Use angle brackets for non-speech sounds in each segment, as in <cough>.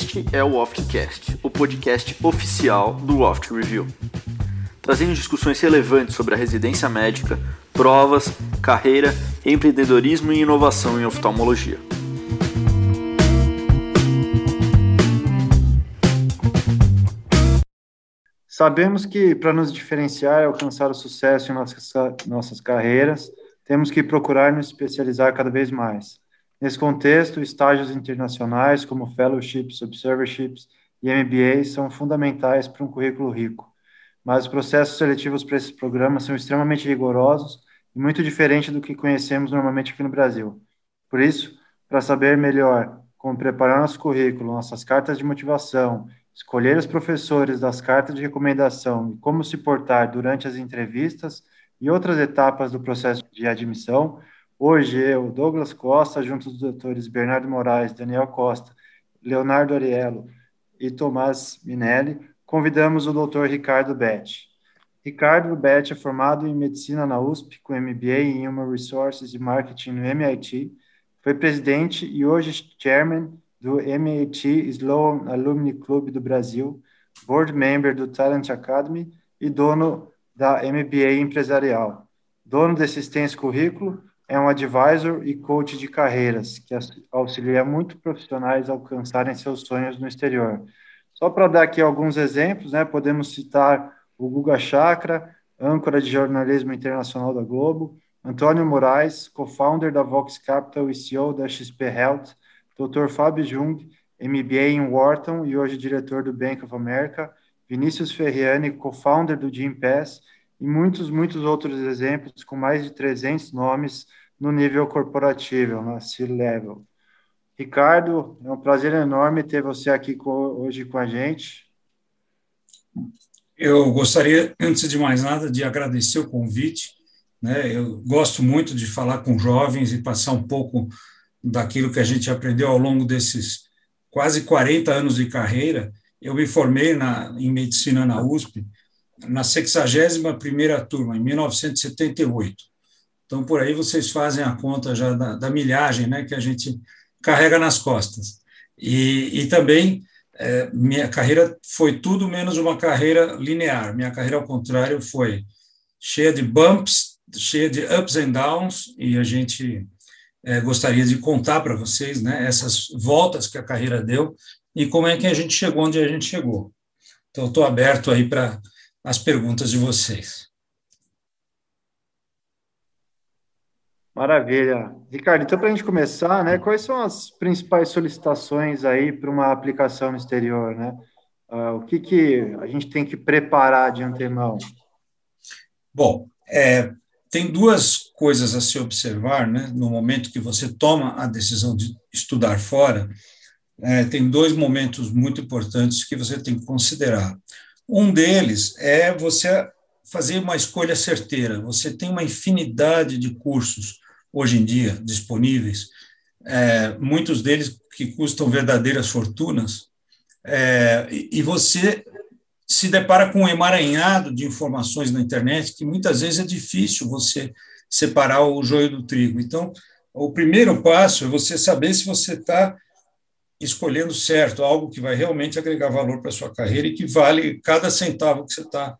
Este é o Oftcast, o podcast oficial do Oft Review, trazendo discussões relevantes sobre a residência médica, provas, carreira, empreendedorismo e inovação em oftalmologia. Sabemos que para nos diferenciar e alcançar o sucesso em nossas, nossas carreiras, temos que procurar nos especializar cada vez mais. Nesse contexto, estágios internacionais como fellowships, observerships e MBAs são fundamentais para um currículo rico, mas os processos seletivos para esses programas são extremamente rigorosos e muito diferentes do que conhecemos normalmente aqui no Brasil. Por isso, para saber melhor como preparar nosso currículo, nossas cartas de motivação, escolher os professores das cartas de recomendação e como se portar durante as entrevistas e outras etapas do processo de admissão, Hoje, eu, Douglas Costa, junto dos doutores Bernardo Moraes, Daniel Costa, Leonardo Ariello e Tomás Minelli, convidamos o doutor Ricardo Betti. Ricardo Betti é formado em medicina na USP, com MBA em Human Resources e Marketing no MIT, foi presidente e hoje chairman do MIT Sloan Alumni Club do Brasil, board member do Talent Academy e dono da MBA Empresarial. Dono desse extenso currículo, é um advisor e coach de carreiras que auxilia muito profissionais a alcançarem seus sonhos no exterior. Só para dar aqui alguns exemplos, né, podemos citar o Guga Chakra, âncora de jornalismo internacional da Globo, Antônio Moraes, co-founder da Vox Capital e CEO da XP Health, Dr. Fábio Jung, MBA em Wharton e hoje diretor do Bank of America, Vinícius Ferriani, co-founder do Jim Pass, e muitos, muitos outros exemplos com mais de 300 nomes no nível corporativo, na C-level. Ricardo, é um prazer enorme ter você aqui hoje com a gente. Eu gostaria, antes de mais nada, de agradecer o convite. Né? Eu gosto muito de falar com jovens e passar um pouco daquilo que a gente aprendeu ao longo desses quase 40 anos de carreira. Eu me formei na, em medicina na USP na 61ª turma, em 1978. Então, por aí vocês fazem a conta já da, da milhagem né, que a gente carrega nas costas. E, e também, é, minha carreira foi tudo menos uma carreira linear. Minha carreira, ao contrário, foi cheia de bumps, cheia de ups and downs, e a gente é, gostaria de contar para vocês né, essas voltas que a carreira deu e como é que a gente chegou onde a gente chegou. Então, estou aberto aí para as perguntas de vocês. Maravilha. Ricardo, então, para a gente começar, né, quais são as principais solicitações aí para uma aplicação no exterior, né? Uh, o que, que a gente tem que preparar de antemão? Bom, é, tem duas coisas a se observar, né? No momento que você toma a decisão de estudar fora, é, tem dois momentos muito importantes que você tem que considerar. Um deles é você fazer uma escolha certeira. Você tem uma infinidade de cursos hoje em dia disponíveis, é, muitos deles que custam verdadeiras fortunas, é, e você se depara com um emaranhado de informações na internet que muitas vezes é difícil você separar o joio do trigo. Então, o primeiro passo é você saber se você está escolhendo certo, algo que vai realmente agregar valor para sua carreira e que vale cada centavo que você está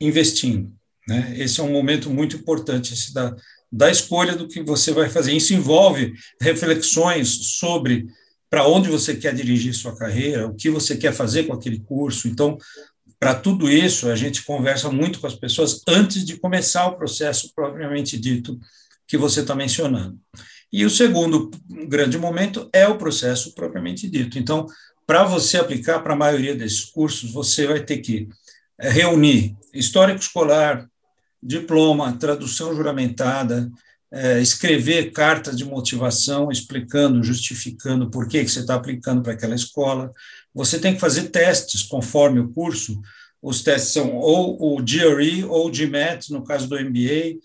investindo. Né? Esse é um momento muito importante, da, da escolha do que você vai fazer. Isso envolve reflexões sobre para onde você quer dirigir sua carreira, o que você quer fazer com aquele curso. Então, para tudo isso, a gente conversa muito com as pessoas antes de começar o processo propriamente dito que você está mencionando. E o segundo grande momento é o processo propriamente dito. Então, para você aplicar para a maioria desses cursos, você vai ter que eh, reunir histórico escolar, diploma, tradução juramentada, é, escrever cartas de motivação explicando, justificando por que, que você está aplicando para aquela escola. Você tem que fazer testes conforme o curso. Os testes são ou o GRE ou o GMAT, no caso do MBA.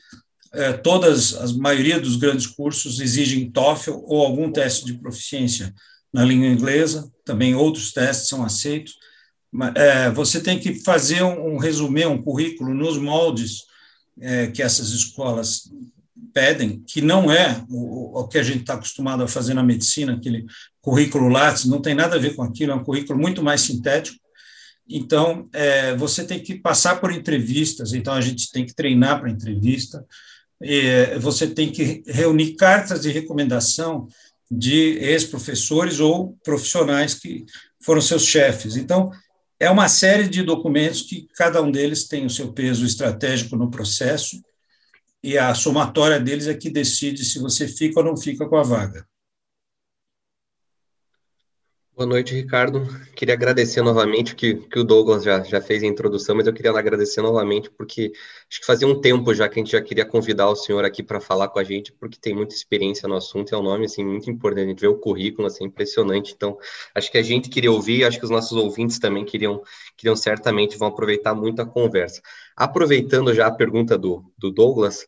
É, todas, a maioria dos grandes cursos exigem TOEFL ou algum teste de proficiência na língua inglesa. Também outros testes são aceitos. É, você tem que fazer um, um resumê, um currículo nos moldes é, que essas escolas pedem, que não é o, o que a gente está acostumado a fazer na medicina, aquele currículo Lattes, não tem nada a ver com aquilo, é um currículo muito mais sintético. Então, é, você tem que passar por entrevistas, então a gente tem que treinar para entrevista, você tem que reunir cartas de recomendação de ex-professores ou profissionais que foram seus chefes. Então, é uma série de documentos que cada um deles tem o seu peso estratégico no processo, e a somatória deles é que decide se você fica ou não fica com a vaga. Boa noite, Ricardo. Queria agradecer novamente que, que o Douglas já, já fez a introdução, mas eu queria agradecer novamente porque acho que fazia um tempo já que a gente já queria convidar o senhor aqui para falar com a gente, porque tem muita experiência no assunto, é um nome assim, muito importante, a gente vê o currículo, assim, impressionante. Então, acho que a gente queria ouvir, acho que os nossos ouvintes também queriam, queriam certamente vão aproveitar muito a conversa. Aproveitando já a pergunta do, do Douglas,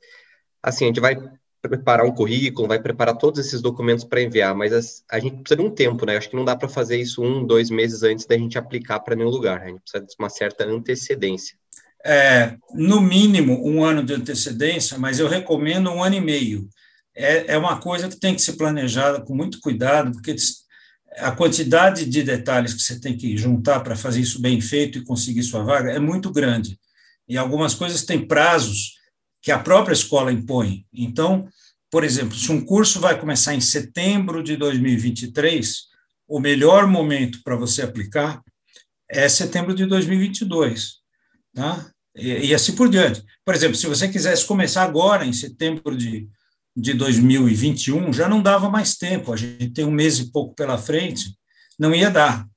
assim, a gente vai preparar um currículo, vai preparar todos esses documentos para enviar, mas a, a, gente precisa de um tempo, né? Acho que não dá para fazer isso um, dois meses antes da gente aplicar para nenhum lugar. A gente precisa de uma certa antecedência. É, no mínimo um ano de antecedência, mas eu recomendo um ano e meio. É, é uma coisa que tem que ser planejada com muito cuidado, porque a quantidade de detalhes que você tem que juntar para fazer isso bem feito e conseguir sua vaga é muito grande. E algumas coisas têm prazos que a própria escola impõe. Então, por exemplo, se um curso vai começar em setembro de 2023, o melhor momento para você aplicar é setembro de 2022, tá? E, e, assim por diante. Por exemplo, se você quisesse começar agora, em setembro de, de 2021, já não dava mais tempo, a gente tem um mês e pouco pela frente, não ia dar,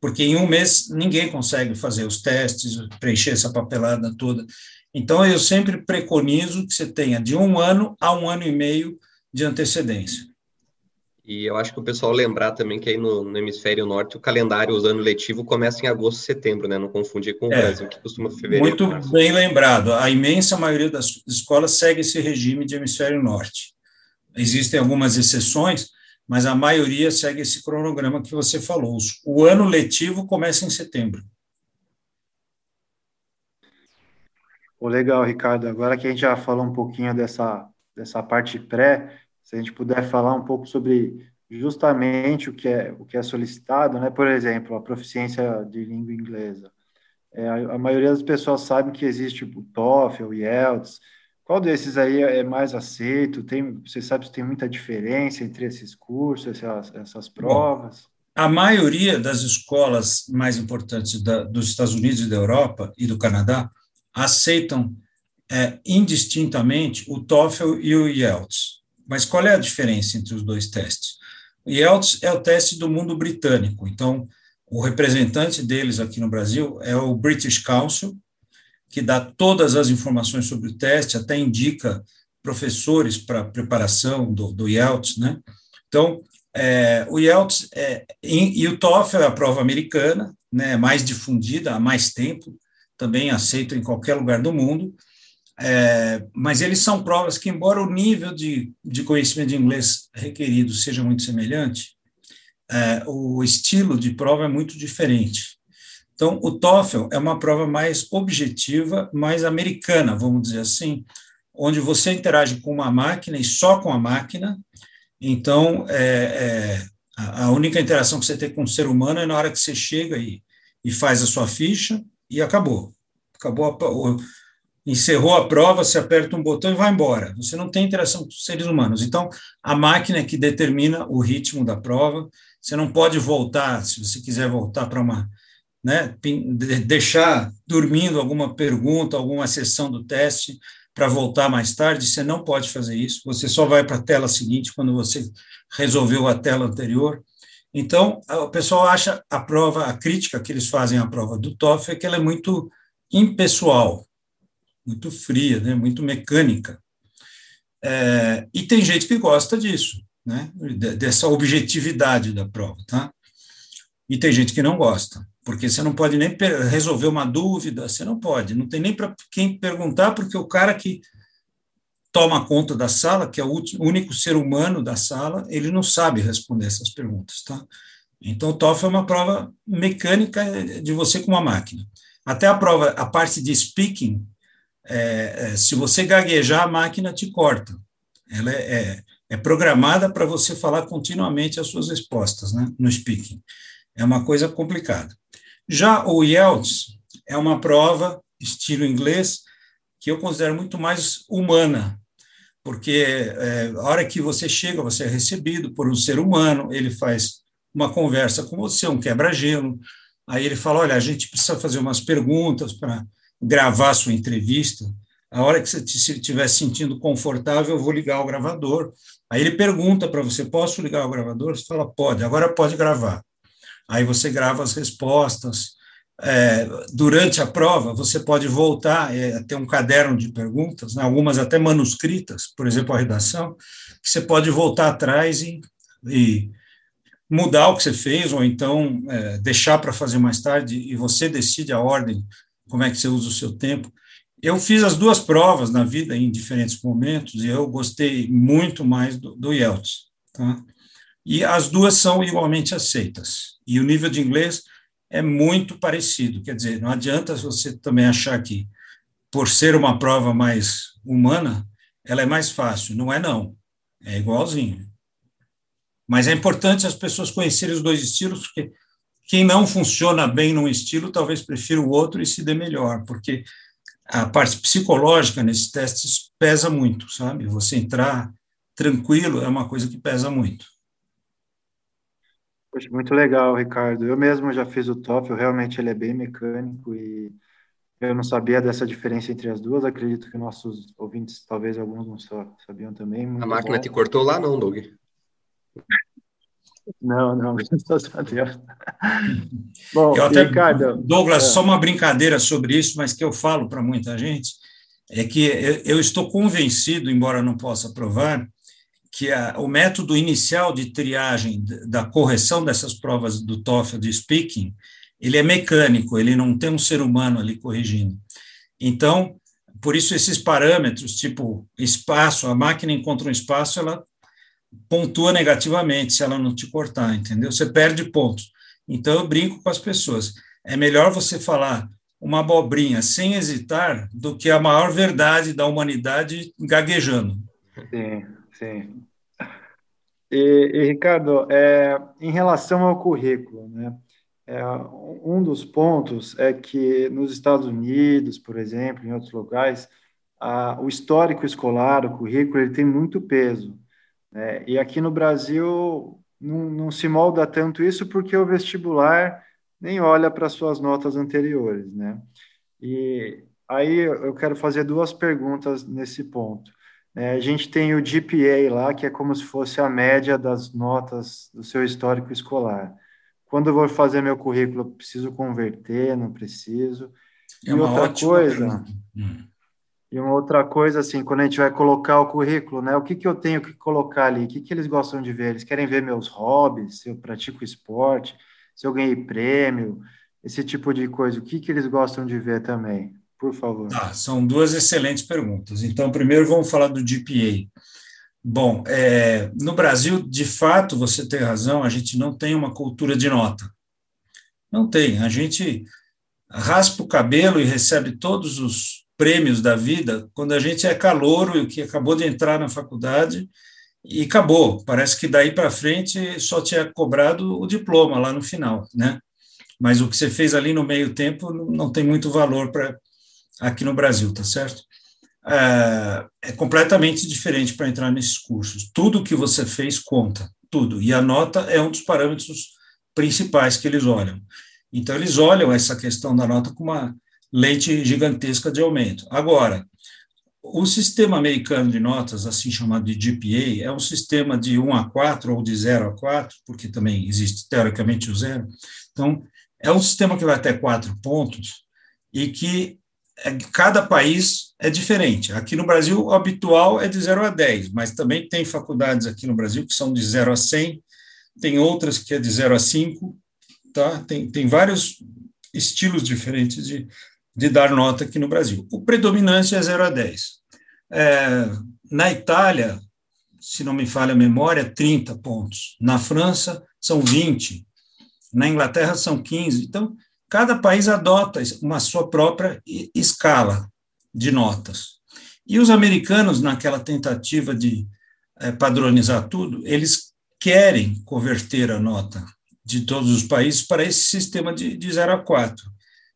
porque em um mês ninguém consegue fazer os testes, preencher essa papelada toda. Então, eu sempre preconizo que você tenha de um ano a um ano e meio de antecedência. E eu acho que o pessoal lembrar também que aí no, no hemisfério norte o calendário, o ano letivo, começa em agosto, setembro, né? Não confundir com o é, Brasil, que costuma fevereiro. Muito março. bem lembrado. A imensa maioria das escolas segue esse regime de hemisfério norte. Existem algumas exceções, mas a maioria segue esse cronograma que você falou. O ano letivo começa em setembro. Oh, legal, Ricardo. Agora que a gente já falou um pouquinho dessa, dessa parte pré, se a gente puder falar um pouco sobre justamente o que é, o que é solicitado, né? Por exemplo, a proficiência de língua inglesa. É, a, a, maioria das pessoas sabe que existe o TOEFL, o IELTS. Qual desses aí é mais aceito? Tem, você sabe se tem muita diferença entre esses cursos, essas, essas provas? Bom, a maioria das escolas mais importantes da, dos Estados Unidos e da Europa e do Canadá aceitam é, indistintamente o TOEFL e o IELTS. Mas qual é a diferença entre os dois testes? O IELTS é o teste do mundo britânico, então o representante deles aqui no Brasil é o British Council, que dá todas as informações sobre o teste, até indica professores para preparação do, do IELTS, né? Então, é, o IELTS é, e, e o TOEFL é a prova americana, né, mais difundida há mais tempo, também aceito em qualquer lugar do mundo, é, mas eles são provas que, embora o nível de, de conhecimento de inglês requerido seja muito semelhante, é, o estilo de prova é muito diferente. Então, o TOEFL é uma prova mais objetiva, mais americana, vamos dizer assim, onde você interage com uma máquina e só com a máquina. Então, é, é, a única interação que você tem com o ser humano é na hora que você chega e, e faz a sua ficha, e acabou. Acabou a, encerrou a prova, você aperta um botão e vai embora. Você não tem interação com os seres humanos. Então, a máquina é que determina o ritmo da prova. Você não pode voltar, se você quiser voltar para uma. Né, deixar dormindo alguma pergunta, alguma sessão do teste para voltar mais tarde, você não pode fazer isso. Você só vai para a tela seguinte quando você resolveu a tela anterior. Então, o pessoal acha a prova, a crítica que eles fazem à prova do TOEFL é que ela é muito impessoal, muito fria, né, muito mecânica. É, e tem gente que gosta disso, né, dessa objetividade da prova, tá? E tem gente que não gosta, porque você não pode nem resolver uma dúvida, você não pode, não tem nem para quem perguntar, porque o cara que toma conta da sala, que é o único ser humano da sala, ele não sabe responder essas perguntas, tá? Então, o TOEFL é uma prova mecânica de você com uma máquina. Até a prova, a parte de speaking, é, é, se você gaguejar, a máquina te corta. Ela é, é, é programada para você falar continuamente as suas respostas né, no speaking. É uma coisa complicada. Já o IELTS é uma prova, estilo inglês, que eu considero muito mais humana, porque é, a hora que você chega, você é recebido por um ser humano, ele faz uma conversa com você, um quebra-gelo, aí ele fala, olha, a gente precisa fazer umas perguntas para gravar sua entrevista, a hora que você estiver se sentindo confortável, eu vou ligar o gravador. Aí ele pergunta para você: posso ligar o gravador? Você fala: pode, agora pode gravar. Aí você grava as respostas. É, durante a prova, você pode voltar, é, ter um caderno de perguntas, né, algumas até manuscritas, por exemplo, a redação, que você pode voltar atrás e, e mudar o que você fez, ou então é, deixar para fazer mais tarde, e você decide a ordem, como é que você usa o seu tempo. Eu fiz as duas provas na vida em diferentes momentos e eu gostei muito mais do, do IELTS. Tá? E as duas são igualmente aceitas. E o nível de inglês é muito parecido. Quer dizer, não adianta você também achar que, por ser uma prova mais humana, ela é mais fácil. Não é, não. É igualzinho. Mas é importante as pessoas conhecerem os dois estilos, porque quem não funciona bem num estilo talvez prefira o outro e se dê melhor, porque a parte psicológica nesses testes pesa muito, sabe? Você entrar tranquilo é uma coisa que pesa muito. Poxa, muito legal, Ricardo. Eu mesmo já fiz o TOEFL, realmente ele é bem mecânico e eu não sabia dessa diferença entre as duas. Acredito que nossos ouvintes, talvez alguns não sabiam também. Muito a máquina bom. te cortou lá, não, Doug? <laughs> Não, não, graças a Deus. Bom, eu até, Ricardo, Douglas, é. só uma brincadeira sobre isso, mas que eu falo para muita gente, é que eu estou convencido, embora não possa provar, que a, o método inicial de triagem da correção dessas provas do TOEFL de speaking, ele é mecânico, ele não tem um ser humano ali corrigindo. Então, por isso esses parâmetros, tipo espaço, a máquina encontra um espaço, ela pontua negativamente se ela não te cortar, entendeu? Você perde pontos. Então eu brinco com as pessoas. É melhor você falar uma abobrinha sem hesitar do que a maior verdade da humanidade gaguejando. Sim, sim. E, e Ricardo, é, em relação ao currículo, né? É, um dos pontos é que nos Estados Unidos, por exemplo, em outros lugares, a, o histórico escolar, o currículo, ele tem muito peso. Né? E aqui no Brasil não, não se molda tanto isso porque o vestibular nem olha para suas notas anteriores, né? E aí eu quero fazer duas perguntas nesse ponto. É, a gente tem o GPA lá, que é como se fosse a média das notas do seu histórico escolar. Quando eu vou fazer meu currículo, eu preciso converter, não preciso. É e outra coisa. E uma outra coisa, assim, quando a gente vai colocar o currículo, né? O que, que eu tenho que colocar ali? O que, que eles gostam de ver? Eles querem ver meus hobbies, se eu pratico esporte, se eu ganhei prêmio, esse tipo de coisa. O que, que eles gostam de ver também? Por favor. Ah, são duas excelentes perguntas. Então, primeiro vamos falar do GPA. Bom, é, no Brasil, de fato, você tem razão, a gente não tem uma cultura de nota. Não tem. A gente raspa o cabelo e recebe todos os prêmios da vida quando a gente é calouro e que acabou de entrar na faculdade e acabou. Parece que daí para frente só tinha cobrado o diploma lá no final, né? Mas o que você fez ali no meio tempo não tem muito valor para aqui no Brasil, tá certo? É, é completamente diferente para entrar nesses cursos. Tudo que você fez conta, tudo. E a nota é um dos parâmetros principais que eles olham. Então, eles olham essa questão da nota com uma lente gigantesca de aumento. Agora, o sistema americano de notas, assim chamado de GPA, é um sistema de 1 a 4 ou de 0 a 4, porque também existe teoricamente o zero. Então, é um sistema que vai até quatro pontos e que cada país é diferente. Aqui no Brasil, o habitual é de 0 a 10, mas também tem faculdades aqui no Brasil que são de 0 a 100, tem outras que é de 0 a 5, tá? tem, tem vários estilos diferentes de, de dar nota aqui no Brasil. O predominante é 0 a 10. É, na Itália, se não me falha a memória, 30 pontos. Na França, são 20. Na Inglaterra, são 15. Então, cada país adota uma sua própria escala. de notas. E os americanos, naquela tentativa de é, padronizar tudo, eles querem converter a nota de todos os países para esse sistema de, de 0 a 4.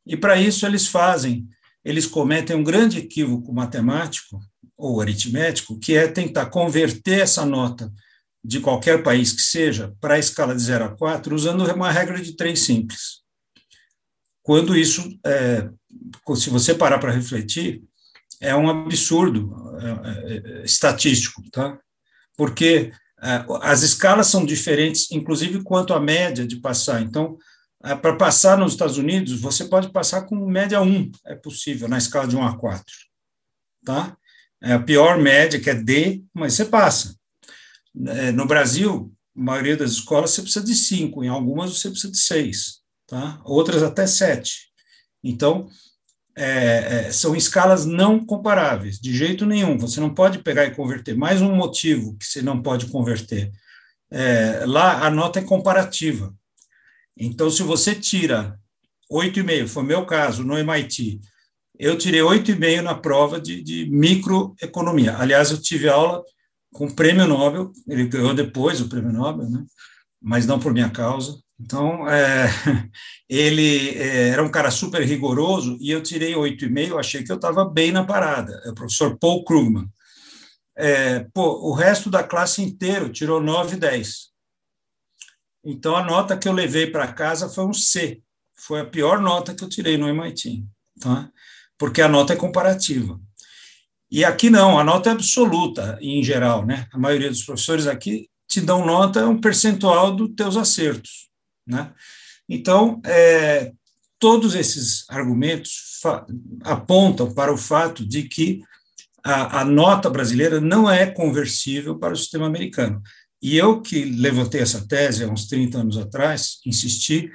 E para isso eles fazem, eles cometem um grande equívoco matemático ou aritmético, que é tentar converter essa nota de qualquer país que seja para a escala de 0 a 4 usando uma regra de três simples. Quando isso, é, se você parar para refletir, é um absurdo é, é, estatístico, tá? Porque é, as escalas são diferentes, inclusive quanto à média de passar. Então, é, para passar nos Estados Unidos, você pode passar com média 1, é possível, na escala de 1 a 4. Tá? É a pior média, que é D, mas você passa. É, no Brasil, a maioria das escolas você precisa de 5, em algumas você precisa de 6, tá? outras até 7. Então, é, é, são escalas não comparáveis, de jeito nenhum. Você não pode pegar e converter. Mais um motivo que você não pode converter. É, lá a nota é comparativa. Então, se você tira 8,5, foi meu caso no MIT, eu tirei 8,5 na prova de, de microeconomia. Aliás, eu tive aula com o prêmio Nobel, ele ganhou depois o prêmio Nobel, né? mas não por minha causa. Então, é, <laughs> ele é, era um cara super rigoroso e eu tirei 8,5, achei que eu estava bem na parada. É o professor Paul Krugman. É, pô, o resto da classe inteiro tirou 9 e 10. Então, a nota que eu levei para casa foi um C. Foi a pior nota que eu tirei no MIT, tá? porque a nota é comparativa. E aqui não, a nota é absoluta, em geral. Né? A maioria dos professores aqui te dão nota um percentual dos teus acertos. Né? Então, é, todos esses argumentos apontam para o fato de que a, a, nota brasileira não é conversível para o sistema americano. E eu que levantei essa tese há uns 30 anos atrás, insisti,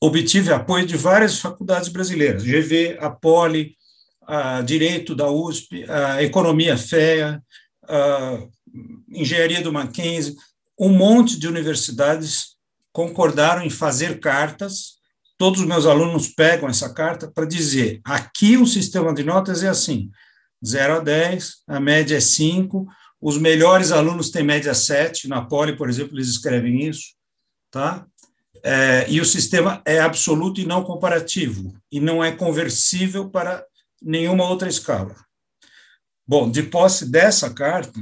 obtive apoio de várias faculdades brasileiras, GV, a Poli, a Direito da USP, a Economia FEA, a Engenharia do Mackenzie, um monte de universidades concordaram em fazer cartas. Todos os meus alunos pegam essa carta para dizer: aqui o sistema de notas é assim, 0 a 10, a média é 5, os melhores alunos têm média 7, na Poli, por exemplo, eles escrevem isso, tá? É, e o sistema é absoluto e não comparativo, e não é conversível para nenhuma outra escala. Bom, de posse dessa carta,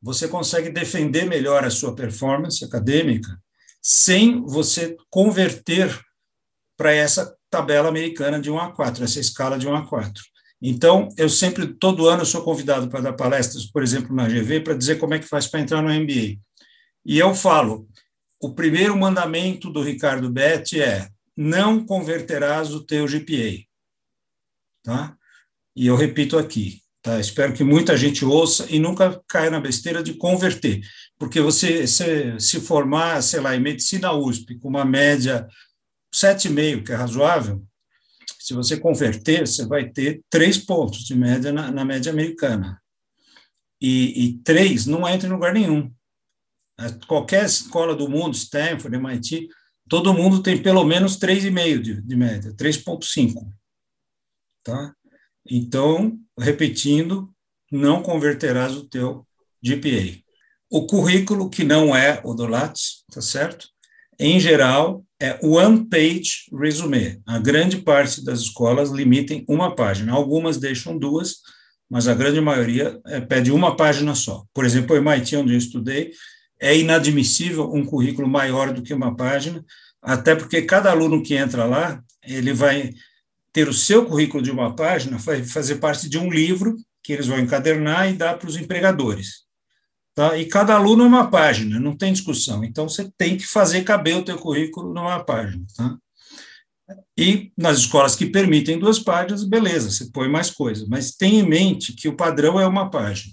você consegue defender melhor a sua performance acadêmica sem você converter para essa tabela americana de 1 a 4, essa escala de 1 a 4. Então, eu sempre, todo ano, sou convidado para dar palestras, por exemplo, na GV, para dizer como é que faz para entrar no MBA. E eu falo, o primeiro mandamento do Ricardo Betti é não converterás o teu GPA. Tá? E eu repito aqui, tá? espero que muita gente ouça e nunca caia na besteira de converter porque você se, se formar, sei lá, em medicina USP, com uma média 7,5, que é razoável, se você converter, você vai ter três pontos de média na, na média americana. E, e três não entra em lugar nenhum. Qualquer escola do mundo, Stanford, MIT, todo mundo tem pelo menos 3,5 de, de média, 3,5. Tá? Então, repetindo, não converterás o teu GPA. O currículo, que não é o do Lattes, tá certo? Em geral, é one page resume. A grande parte das escolas limitem uma página. Algumas deixam duas, mas a grande maioria é, pede uma página só. Por exemplo, o MIT, onde eu estudei, é inadmissível um currículo maior do que uma página, até porque cada aluno que entra lá, ele vai ter o seu currículo de uma página, fazer parte de um livro que eles vão encadernar e dar para os empregadores. Tá? E cada aluno é uma página, não tem discussão. Então, você tem que fazer caber o teu currículo numa página. Tá? E nas escolas que permitem duas páginas, beleza, você põe mais coisa. Mas tenha em mente que o padrão é uma página.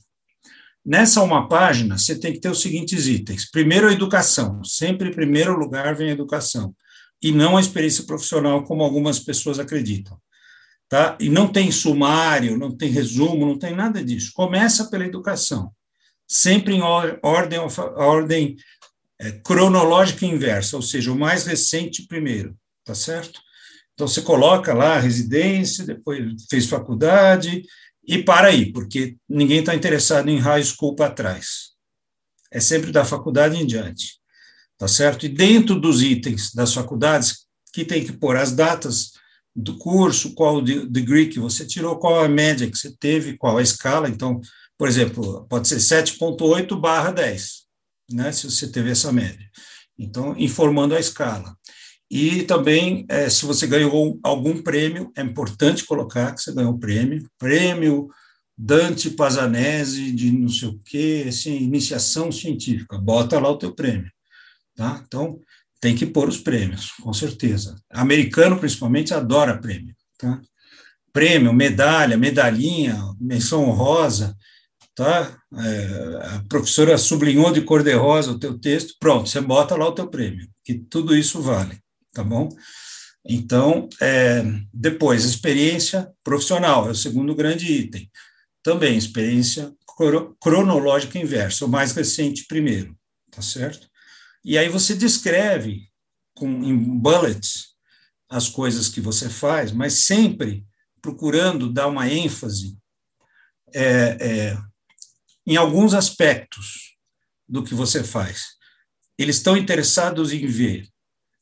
Nessa uma página, você tem que ter os seguintes itens. Primeiro, a educação. Sempre em primeiro lugar vem a educação. E não a experiência profissional, como algumas pessoas acreditam. Tá? E não tem sumário, não tem resumo, não tem nada disso. Começa pela educação sempre em ordem, ordem é, cronológica inversa, ou seja, o mais recente primeiro, tá certo? Então, você coloca lá residência, depois fez faculdade e para aí, porque ninguém está interessado em high school para trás. É sempre da faculdade em diante. Tá certo? E dentro dos itens das faculdades, que tem que pôr as datas do curso, qual o degree que você tirou, qual a média que você teve, qual a escala. Então, por exemplo, pode ser 7,8 barra 10, né, se você teve essa média. Então, informando a escala. E também, é, se você ganhou algum prêmio, é importante colocar que você ganhou prêmio. Prêmio Dante Pazanese de não sei o quê, assim, iniciação científica. Bota lá o teu prêmio. Tá? Então, tem que pôr os prêmios, com certeza. Americano, principalmente, adora prêmio. Tá? Prêmio, medalha, medalhinha, menção honrosa, tá? É, a professora sublinhou de cor de rosa o teu texto, pronto, você bota lá o teu prêmio, que tudo isso vale tá bom? Então, é, depois, experiência profissional, é o segundo grande item. Também, experiência cronológica inversa, o mais recente primeiro, tá certo? E aí você descreve com, em bullets as coisas que você faz, mas sempre procurando dar uma ênfase é, é, em alguns aspectos do que você faz. Eles estão interessados em ver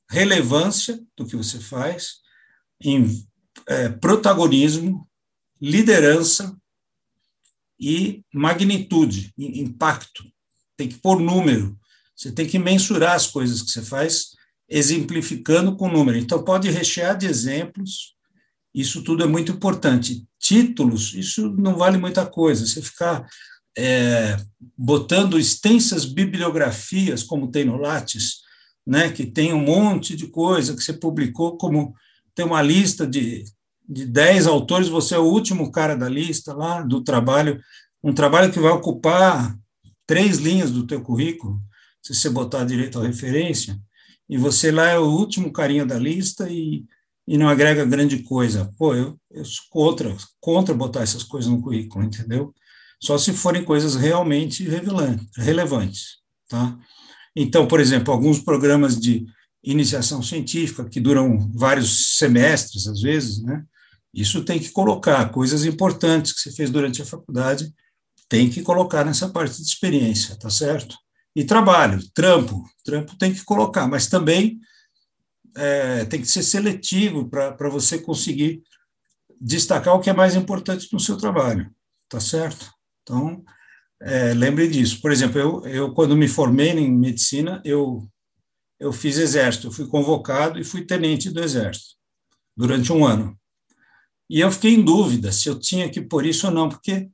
relevância do que você faz, em é, protagonismo, liderança e magnitude, impacto. Tem que pôr número. Você tem que mensurar as coisas que você faz, exemplificando com número. Então, pode rechear de exemplos, isso tudo é muito importante. Títulos, isso não vale muita coisa. Você ficar é, botando extensas bibliografias, como tem no Lattes, né, que tem um monte de coisa que você publicou, como tem uma lista de, de 10 autores, você é o último cara da lista lá do trabalho, um trabalho que vai ocupar três linhas do teu currículo, se você botar direito à referência, e você lá é o último carinha da lista e, e não agrega grande coisa. Pô, eu, eu sou contra, contra botar essas coisas no currículo, entendeu? Só se forem coisas realmente relevantes, tá? Então, por exemplo, alguns programas de iniciação científica que duram vários semestres, às vezes, né? Isso tem que colocar coisas importantes que você fez durante a faculdade, tem que colocar nessa parte de experiência, tá certo? E trabalho, trampo, trampo tem que colocar, mas também é, tem que ser seletivo para você conseguir destacar o que é mais importante no seu trabalho, tá certo? Então, é, lembre disso. Por exemplo, eu, eu quando me formei em medicina, eu, eu fiz exército, eu fui convocado e fui tenente do exército durante um ano. E eu fiquei em dúvida se eu tinha que pôr isso ou não, porque,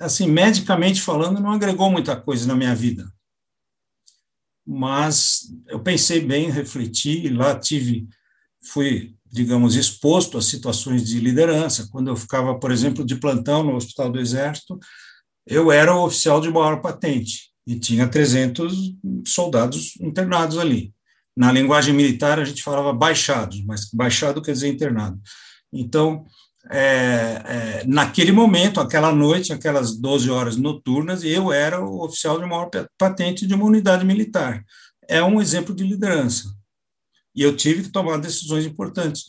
assim, medicamente falando, não agregou muita coisa na minha vida. Mas eu pensei bem, refleti, e lá tive, fui, digamos, exposto a situações de liderança. Quando eu ficava, por exemplo, de plantão no Hospital do Exército, eu era o oficial de maior patente e tinha 300 soldados internados ali. Na linguagem militar, a gente falava baixados, mas baixado quer dizer internado. Então, é, é, naquele momento, aquela noite, aquelas 12 horas noturnas, eu era o oficial de maior patente de uma unidade militar. É um exemplo de liderança. E eu tive que tomar decisões importantes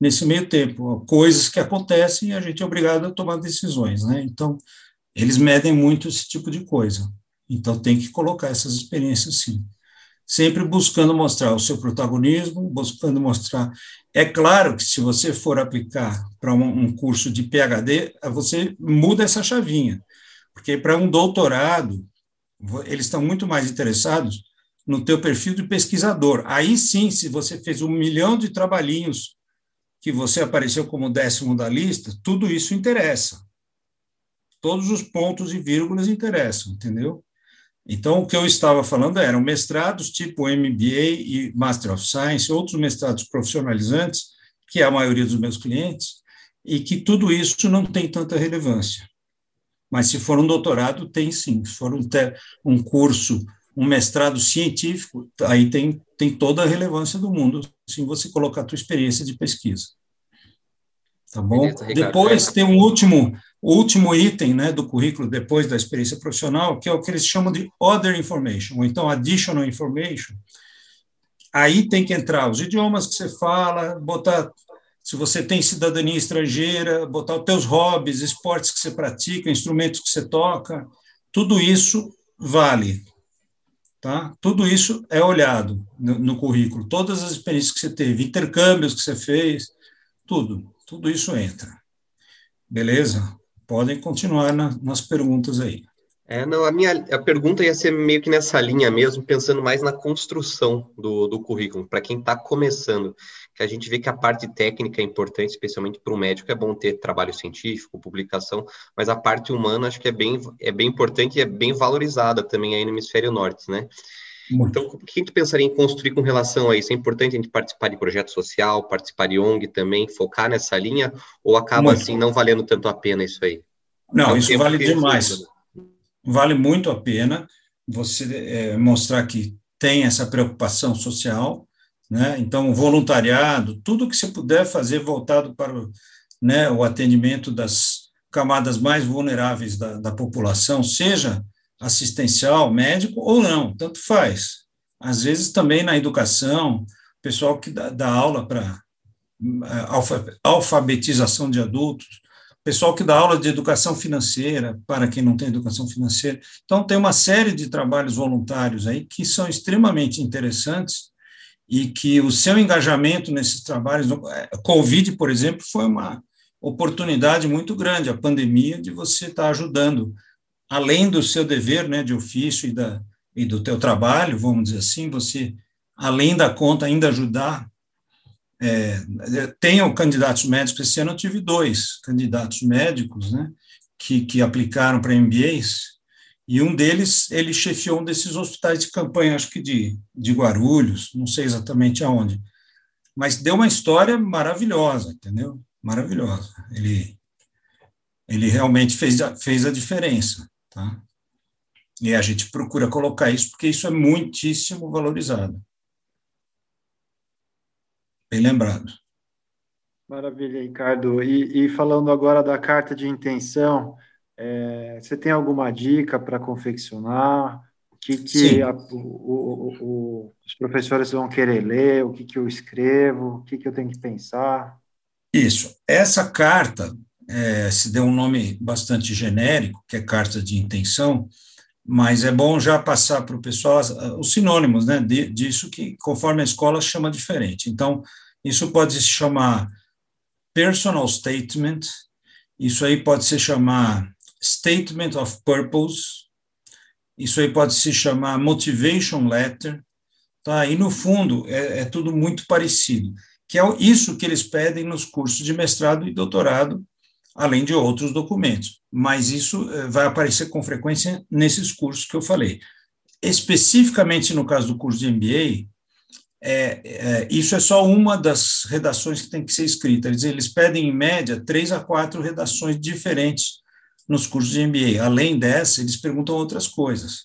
nesse meio tempo, coisas que acontecem e a gente é obrigado a tomar decisões. Né? Então, eles medem muito esse tipo de coisa. Então, tem que colocar essas experiências sim. Sempre buscando mostrar o seu protagonismo, buscando mostrar. É claro que se você for aplicar para um, curso de PhD, você muda essa chavinha. Porque para um doutorado, eles estão muito mais interessados no teu perfil de pesquisador. Aí sim, se você fez um milhão de trabalhinhos que você apareceu como décimo da lista, tudo isso interessa todos os pontos e vírgulas interessam, entendeu? Então, o que eu estava falando eram mestrados tipo MBA e Master of Science, outros mestrados profissionalizantes, que é a maioria dos meus clientes, e que tudo isso não tem tanta relevância. Mas se for um doutorado, tem sim. Se for um, um curso, um mestrado científico, aí tem, tem toda a relevância do mundo, se você colocar a tua experiência de pesquisa. Tá bom? Beleza, Depois tem um último último item né, do currículo, depois da experiência profissional, que é o que eles chamam de other information, ou então additional information. Aí tem que entrar os idiomas que você fala, botar se você tem cidadania estrangeira, botar os teus hobbies, esportes que você pratica, instrumentos que você toca, tudo isso vale. Tá? Tudo isso é olhado no, no currículo, todas as experiências que você teve, intercâmbios que você fez, tudo, tudo isso entra. Beleza? Podem continuar na, nas perguntas aí. É, não, a minha a pergunta ia ser meio que nessa linha mesmo, pensando mais na construção do, do currículo, para quem está começando, que a gente vê que a parte técnica é importante, especialmente para o médico, é bom ter trabalho científico, publicação, mas a parte humana acho que é bem, é bem importante e é bem valorizada também aí no hemisfério norte, né? Então, o que a gente pensaria em construir com relação a isso? É importante a gente participar de projeto social, participar de ONG também, focar nessa linha, ou acaba Muito. assim não valendo tanto a pena isso aí? Não, é isso vale demais vale muito a pena você é, mostrar que tem essa preocupação social, né? Então, voluntariado, tudo que você puder fazer voltado para o, né, o atendimento das camadas mais vulneráveis da, da população, seja assistencial, médico ou não, tanto faz. Às vezes também na educação, pessoal que dá, dá aula para é, alfabetização de adultos, pessoal que dá aula de educação financeira, para quem não tem educação financeira. Então, tem uma série de trabalhos voluntários aí que são extremamente interessantes e que o seu engajamento nesses trabalhos, a Covid, por exemplo, foi uma oportunidade muito grande, a pandemia, de você estar ajudando, além do seu dever né, de ofício e, da, e do teu trabalho, vamos dizer assim, você, além da conta, ainda ajudar é, tenham candidatos médicos. Esse ano eu tive dois candidatos médicos, né, que, que aplicaram para MBAs, e um deles, ele chefiou um desses hospitais de campanha, acho que de, de Guarulhos, não sei exatamente aonde, mas deu uma história maravilhosa, entendeu? Maravilhosa. Ele, ele realmente fez fez a diferença, tá? E a gente procura colocar isso porque isso é muitíssimo valorizado. Bem lembrado. Maravilha, Ricardo. E, e falando agora da carta de intenção, é, você tem alguma dica para confeccionar? O que, que a, o, o, o, os professores vão querer ler? O que, que eu escrevo? O que, que eu tenho que pensar? Isso. Essa carta é, se deu um nome bastante genérico, que é carta de intenção, mas é bom já passar para o pessoal os sinônimos né, disso, que conforme a escola chama diferente. Então, isso pode se chamar personal statement, isso aí pode se chamar statement of purpose, isso aí pode se chamar motivation letter, tá? E no fundo é, é tudo muito parecido, que é isso que eles pedem nos cursos de mestrado e doutorado além de outros documentos. Mas isso eh, vai aparecer com frequência nesses cursos que eu falei. Especificamente no caso do curso de MBA, é, é, isso é só uma das redações que tem que ser escrita. Eles, eles pedem, em média, três a quatro redações diferentes nos cursos de MBA. Além dessa, eles perguntam outras coisas.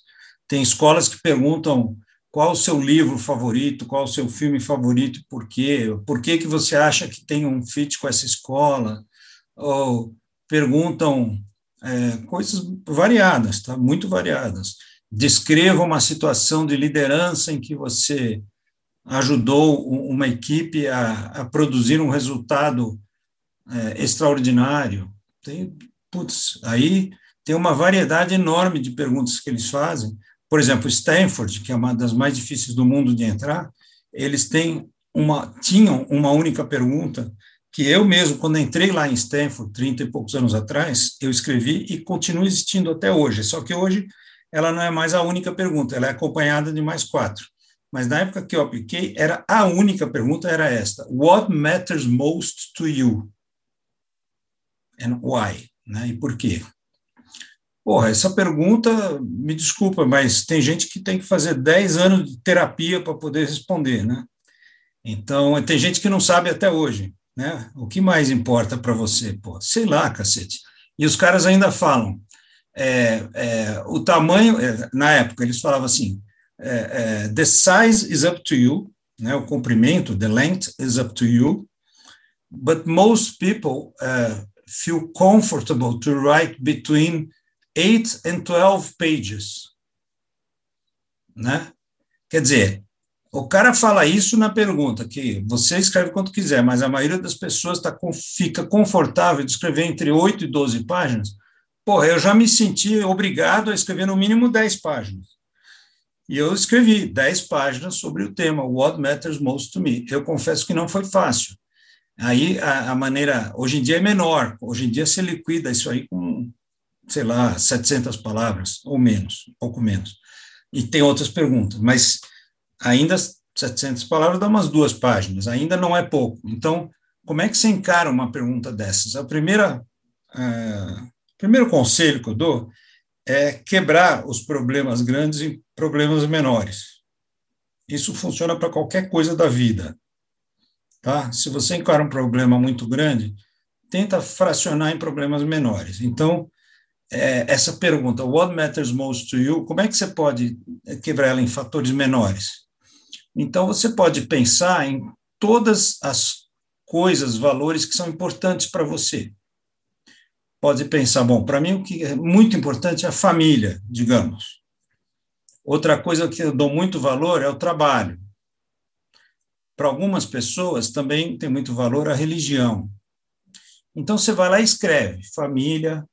Tem escolas que perguntam qual o seu livro favorito, qual o seu filme favorito, por quê, por que, que você acha que tem um fit com essa escola, ou perguntam é, coisas variadas, tá? muito variadas. Descreva uma situação de liderança em que você ajudou uma equipe a, a produzir um resultado é, extraordinário. Tem, putz, aí tem uma variedade enorme de perguntas que eles fazem. Por exemplo, Stanford, que é uma das mais difíceis do mundo de entrar, eles têm uma, tinham uma única pergunta que eu mesmo, quando entrei lá em Stanford, 30 e poucos anos atrás, eu escrevi e continua existindo até hoje, só que hoje ela não é mais a única pergunta, ela é acompanhada de mais quatro. Mas na época que eu apliquei, era a única pergunta era esta: What matters most to you? And why? Né? E por quê? Porra, essa pergunta, me desculpa, mas tem gente que tem que fazer 10 anos de terapia para poder responder, né? Então, tem gente que não sabe até hoje. Né? O que mais importa para você? Pô, sei lá, cacete. E os caras ainda falam, é, é, o tamanho, é, na época eles falavam assim, é, é, the size is up to you, né? o comprimento, the length is up to you, but most people uh, feel comfortable to write between 8 and 12 pages. Né? Quer dizer, o cara fala isso na pergunta, que você escreve quanto quiser, mas a maioria das pessoas tá, fica confortável de escrever entre 8 e 12 páginas. Porra, eu já me senti obrigado a escrever no mínimo 10 páginas. E eu escrevi 10 páginas sobre o tema, What Matters Most to Me. Eu confesso que não foi fácil. Aí a, a maneira, hoje em dia é menor, hoje em dia você liquida isso aí com, sei lá, 700 palavras, ou menos, pouco menos. E tem outras perguntas, mas ainda 700 palavras dá umas duas páginas, ainda não é pouco. Então, como é que você encara uma pergunta dessas? A primeira, uh, primeiro conselho que eu dou é quebrar os problemas grandes em problemas menores. Isso funciona para qualquer coisa da vida. Tá? Se você encara um problema muito grande, tenta fracionar em problemas menores. Então, é, essa pergunta, what matters most to you, como é que você pode quebrar ela em fatores menores? Então, você pode pensar em todas as coisas, valores que são importantes para você. Pode pensar, bom, para mim o que é muito importante é a família, digamos. Outra coisa que eu dou muito valor é o trabalho. Para algumas pessoas também tem muito valor a religião. Então você vai lá e escreve família,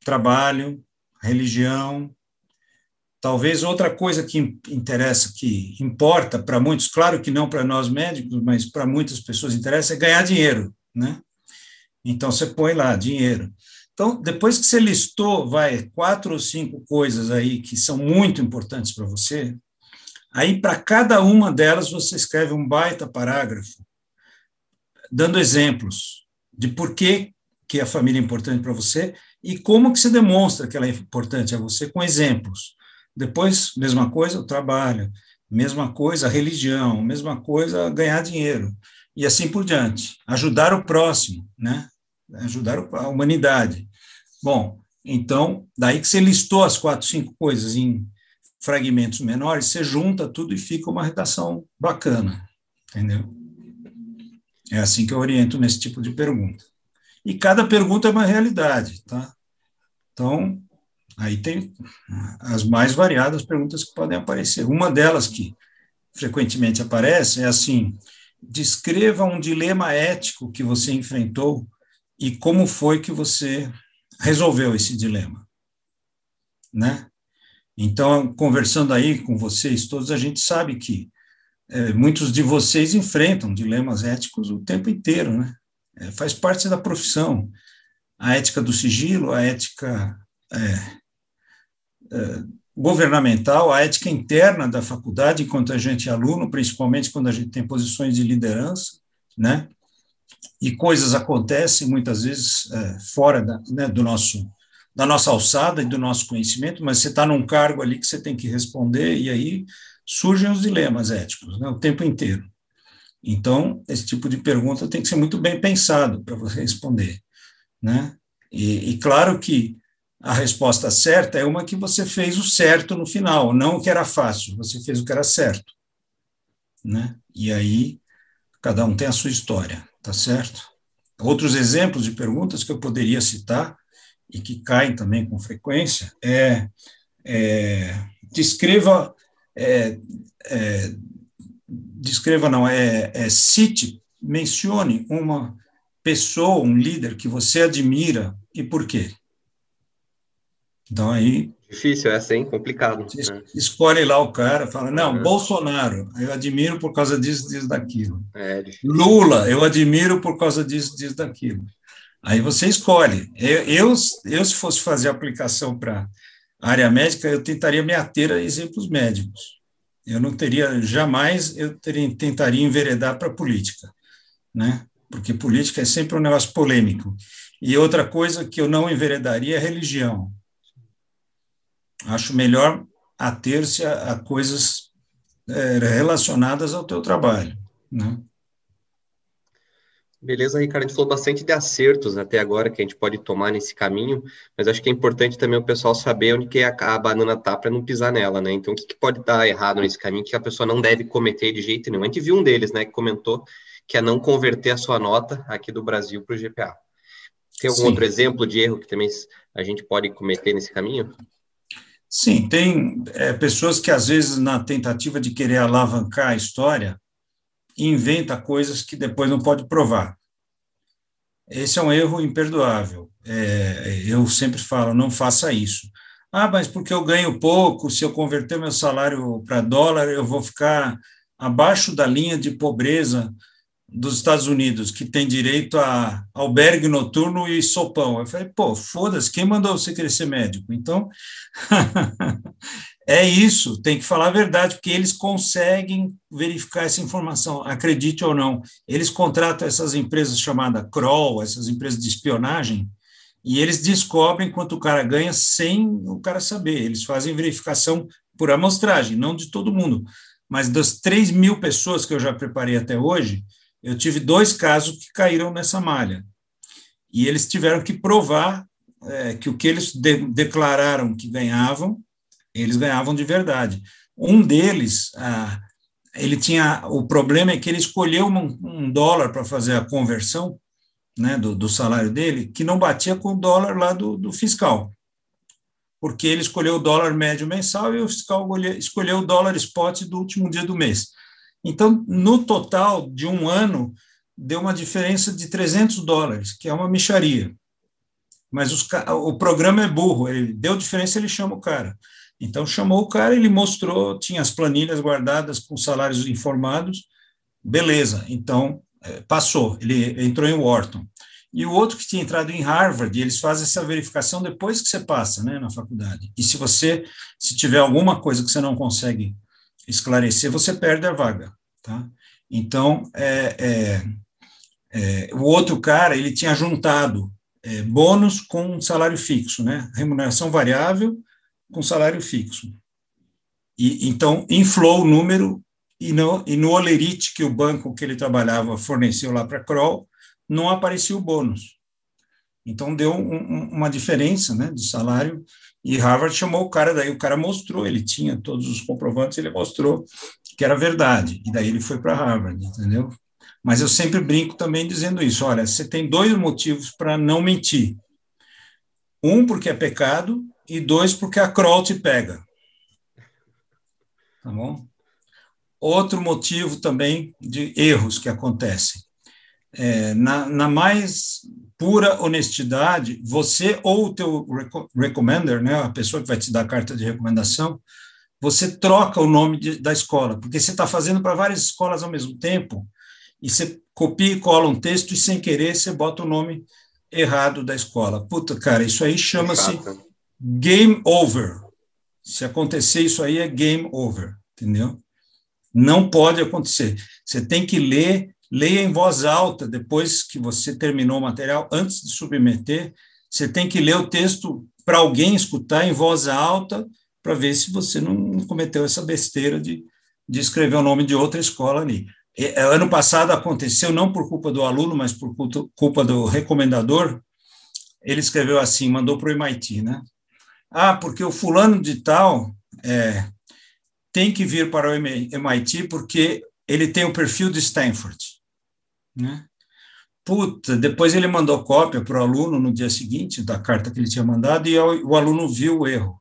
trabalho, religião, Talvez outra coisa que interessa, que importa para muitos, claro que não para nós médicos, mas para muitas pessoas interessa, é ganhar dinheiro, né? Então você põe lá dinheiro. Então, depois que você listou, vai, quatro ou cinco coisas aí que são muito importantes para você, aí para cada uma delas você escreve um baita parágrafo, dando exemplos de por que, que a família é importante para você e como que você demonstra que ela é importante a você com exemplos. Depois, mesma coisa, o trabalho, mesma coisa, a religião, mesma coisa, ganhar dinheiro, e assim por diante. Ajudar o próximo, né? Ajudar a humanidade. Bom, então, daí que você listou as quatro, cinco coisas em fragmentos menores, você junta tudo e fica uma redação bacana, entendeu? É assim que eu oriento nesse tipo de pergunta. E cada pergunta é uma realidade, tá? Então, Aí tem as mais variadas perguntas que podem aparecer. Uma delas que frequentemente aparece é assim: descreva um dilema ético que você enfrentou e como foi que você resolveu esse dilema, né? Então, conversando aí com vocês todos, a gente sabe que é, muitos de vocês enfrentam dilemas éticos o tempo inteiro, né? É, faz parte da profissão. A ética do sigilo, a ética é, governamental, a ética interna da faculdade, enquanto a gente é aluno, principalmente quando a gente tem posições de liderança, né? E coisas acontecem muitas vezes é, fora da, né, do nosso da nossa alçada e do nosso conhecimento, mas você está num cargo ali que você tem que responder e aí surgem os dilemas éticos, né, o tempo inteiro. Então, esse tipo de pergunta tem que ser muito bem pensado para você responder, né? E, e claro que a resposta certa é uma que você fez o certo no final, não o que era fácil, você fez o que era certo. Né? E aí, cada um tem a sua história, tá certo? Outros exemplos de perguntas que eu poderia citar, e que caem também com frequência, é, é descreva, é, é, descreva não, é, é cite, mencione uma pessoa, um líder que você admira e por quê. Então aí. Difícil essa, hein? Complicado. Né? Escolhe lá o cara, fala, não, Bolsonaro, eu admiro por causa disso, disso, daquilo. É, Lula, eu admiro por causa disso, disso, daquilo. Aí você escolhe. Eu, eu, eu se fosse fazer aplicação para área médica, eu tentaria me ater a exemplos médicos. Eu não teria, jamais, eu teria, tentaria enveredar para política, né? Porque política é sempre um negócio polêmico. E outra coisa que eu não enveredaria é religião acho melhor ater-se a, a, coisas é, relacionadas ao teu trabalho, né? Beleza, Ricardo, a gente falou bastante de acertos até agora que a gente pode tomar nesse caminho, mas acho que é importante também o pessoal saber onde que a, a banana tá para não pisar nela, né? Então, o que, que, pode dar errado nesse caminho que a pessoa não deve cometer de jeito nenhum? A gente viu um deles, né, que comentou que é não converter a sua nota aqui do Brasil para o GPA. Tem algum Sim. outro exemplo de erro que também a gente pode cometer nesse caminho? Sim, tem é, pessoas que, às vezes, na tentativa de querer alavancar a história, inventa coisas que depois não pode provar. Esse é um erro imperdoável. É, eu sempre falo, não faça isso. Ah, mas porque eu ganho pouco, se eu converter meu salário para dólar, eu vou ficar abaixo da linha de pobreza dos Estados Unidos, que tem direito a albergue noturno e sopão. Eu falei, pô, foda-se, quem mandou você querer ser médico? Então, <laughs> é isso, tem que falar a verdade, porque eles conseguem verificar essa informação, acredite ou não. Eles contratam essas empresas chamadas Kroll, essas empresas de espionagem, e eles descobrem quanto o cara ganha sem o cara saber. Eles fazem verificação por amostragem, não de todo mundo. Mas das 3 mil pessoas que eu já preparei até hoje, eu tive dois casos que caíram nessa malha. E eles tiveram que provar é, que o que eles de, declararam que ganhavam, eles ganhavam de verdade. Um deles, ah, ele tinha. O problema é que ele escolheu um, um dólar para fazer a conversão né, do, do, salário dele, que não batia com o dólar lá do, do fiscal. Porque ele escolheu o dólar médio mensal e o fiscal escolheu o dólar spot do último dia do mês. Então, no total de um ano, deu uma diferença de 300 dólares, que é uma micharia. Mas os, o programa é burro, ele deu diferença, ele chama o cara. Então, chamou o cara, ele mostrou, tinha as planilhas guardadas com salários informados, beleza. Então, é, passou, ele entrou em Wharton. E o outro que tinha entrado em Harvard, eles fazem essa verificação depois que você passa né, na faculdade. E se você, se tiver alguma coisa que você não consegue esclarecer, você perde a vaga. Tá? Então, é, é, é, o outro cara, ele tinha juntado é, bônus com salário fixo, né? remuneração variável com salário fixo. E, então, inflou o número e no, e no Olerite, que o banco que ele trabalhava forneceu lá para a Kroll, não aparecia o bônus. Então, deu um, um, uma diferença né, de salário, e Harvard chamou o cara, daí o cara mostrou, ele tinha todos os comprovantes, ele mostrou que era verdade, e daí ele foi para Harvard, entendeu? Mas eu sempre brinco também dizendo isso, olha, você tem dois motivos para não mentir. Um, porque é pecado, e dois, porque a Kroll te pega. Tá bom? Outro motivo também de erros que acontecem. É, na, na, mais pura honestidade, você ou o teu recommender, né, a pessoa que vai te dar a carta de recomendação, você troca o nome de, da escola, porque você está fazendo para várias escolas ao mesmo tempo, e você copia e cola um texto e sem querer você bota o nome errado da escola. Puta, cara, isso aí chama-se game over. Se acontecer isso aí é game over, entendeu? Não pode acontecer. Você tem que ler, leia em voz alta depois que você terminou o material, antes de submeter. Você tem que ler o texto para alguém escutar em voz alta para ver se você não cometeu essa besteira de, de escrever o nome de outra escola ali. E, é, ano passado aconteceu, não por culpa do aluno, mas por culpa do recomendador. Ele escreveu assim, mandou para o MIT, né? Ah, porque o fulano de tal é, tem que vir para o MIT porque ele tem o perfil de Stanford. Né? Puta, depois ele mandou cópia para o aluno no dia seguinte da carta que ele tinha mandado e o aluno viu o erro.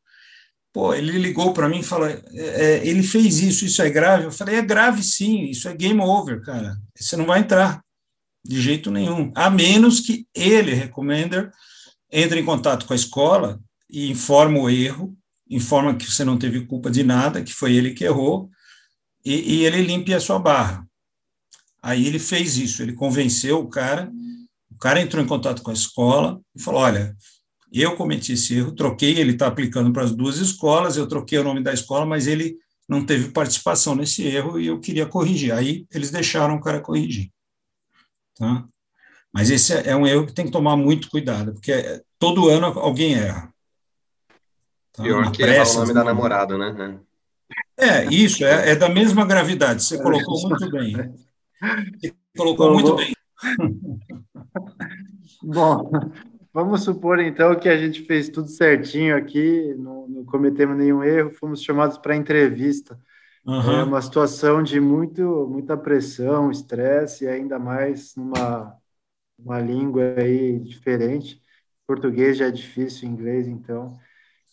Pô, ele ligou para mim e falou: é, é, ele fez isso, isso é grave? Eu falei: é grave sim, isso é game over, cara. Você não vai entrar de jeito nenhum, a menos que ele, recommender, entre em contato com a escola e informa o erro informa que você não teve culpa de nada, que foi ele que errou, e, e ele limpe a sua barra. Aí ele fez isso, ele convenceu o cara, o cara entrou em contato com a escola e falou: olha, eu cometi esse erro, troquei, ele está aplicando para as duas escolas, eu troquei o nome da escola, mas ele não teve participação nesse erro e eu queria corrigir. Aí eles deixaram o cara corrigir. Tá? Mas esse é um erro que tem que tomar muito cuidado, porque todo ano alguém erra. Tá? Pior que pressa, o nome da namorada, né? É, isso, é, é da mesma gravidade. Você colocou muito bem. Você colocou muito bem. <laughs> Bom, vamos supor então que a gente fez tudo certinho aqui, não, não cometemos nenhum erro, fomos chamados para entrevista. Uhum. É uma situação de muito, muita pressão, estresse, e ainda mais numa uma língua aí diferente. Português já é difícil, inglês, então.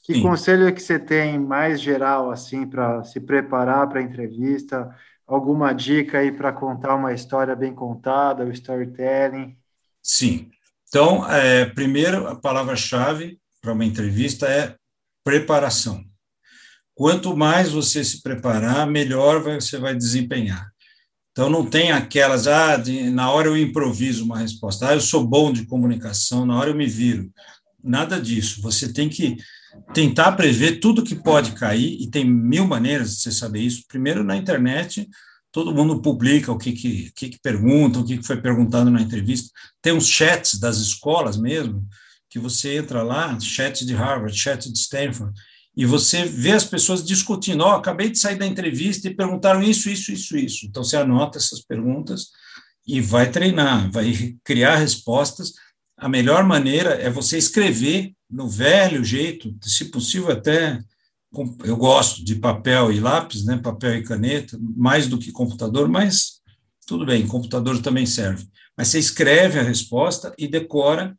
Que Sim. conselho que você tem mais geral assim para se preparar para a entrevista? Alguma dica aí para contar uma história bem contada, o storytelling? Sim. Então, é, primeiro, a palavra-chave para uma entrevista é preparação. Quanto mais você se preparar, melhor você vai desempenhar. Então, não tem aquelas, ah, de, na hora eu improviso uma resposta, ah, eu sou bom de comunicação, na hora eu me viro. Nada disso. Você tem que tentar prever tudo que pode cair, e tem mil maneiras de você saber isso. Primeiro, na internet, todo mundo publica o que, que, que, que pergunta, o que, que foi perguntado na entrevista. Tem uns chats das escolas mesmo, que você entra lá, chat de Harvard, chat de Stanford, e você vê as pessoas discutindo, ó, oh, acabei de sair da entrevista e perguntaram isso, isso, isso, isso. Então você anota essas perguntas e vai treinar, vai criar respostas. A melhor maneira é você escrever no velho jeito, se possível até eu gosto de papel e lápis, né, papel e caneta, mais do que computador, mas tudo bem, computador também serve. Mas você escreve a resposta e decora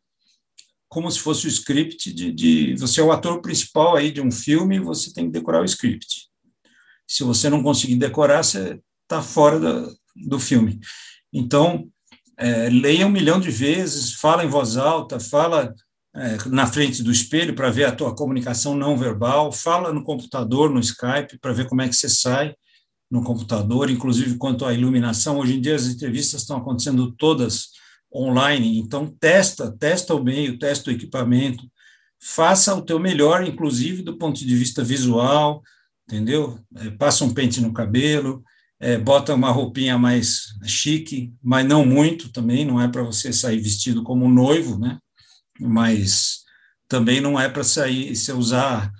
como se fosse o script de, de, você é o ator principal aí de um filme, você tem que decorar o script. Se você não conseguir decorar, você está fora do, do filme. Então, é, leia um milhão de vezes, fala em voz alta, fala na frente do espelho para ver a tua comunicação não verbal, fala no computador, no Skype, para ver como é que você sai no computador, inclusive quanto à iluminação. Hoje em dia as entrevistas estão acontecendo todas online, então testa, testa o meio, testa o equipamento, faça o teu melhor, inclusive do ponto de vista visual, entendeu? É, passa um pente no cabelo, é, bota uma roupinha mais chique, mas não muito também, não é para você sair vestido como noivo, né? Mas também não é para sair, se usar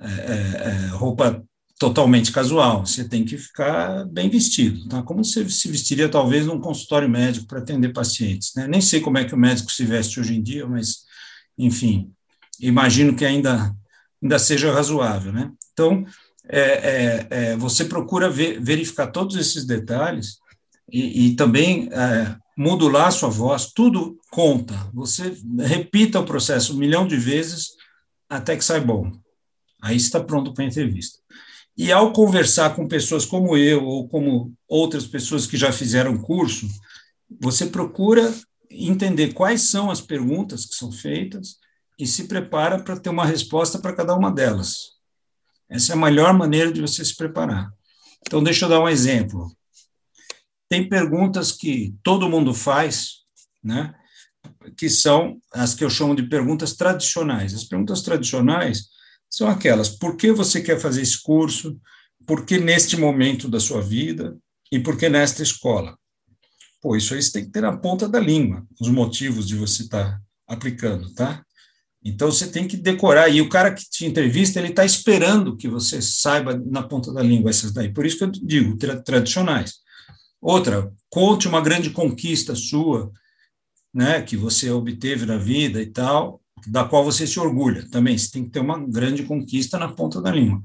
é, é, é roupa totalmente casual, você tem que ficar bem vestido, tá? Como você se vestiria talvez num consultório médico para atender pacientes, né? Nem sei como é que o médico se veste hoje em dia, mas enfim, imagino que ainda ainda seja razoável, né? Então, é, é, é, você procura ver, verificar todos esses detalhes e, e também modular sua voz, tudo conta. Você repita o processo um milhão de vezes até que sai bom. Aí está pronto para a entrevista. E ao conversar com pessoas como eu, ou como outras pessoas que já fizeram curso, você procura entender quais são as perguntas que são feitas e se prepara para ter uma resposta para cada uma delas. Essa é a melhor maneira de você se preparar. Então, deixa eu dar um exemplo. Tem perguntas que todo mundo faz, né? que são as que eu chamo de perguntas tradicionais. As perguntas tradicionais são aquelas: por que você quer fazer esse curso? Por que neste momento da sua vida? E por que nesta escola? Pô, isso aí você tem que ter na ponta da língua, os motivos de você estar tá aplicando, tá? Então você tem que decorar. E o cara que te entrevista, ele está esperando que você saiba na ponta da língua essas daí. Por isso que eu digo, tra tradicionais. Outra, conte uma grande conquista sua, né, que você obteve na vida e tal, da qual você se orgulha também. Você tem que ter uma grande conquista na ponta da língua.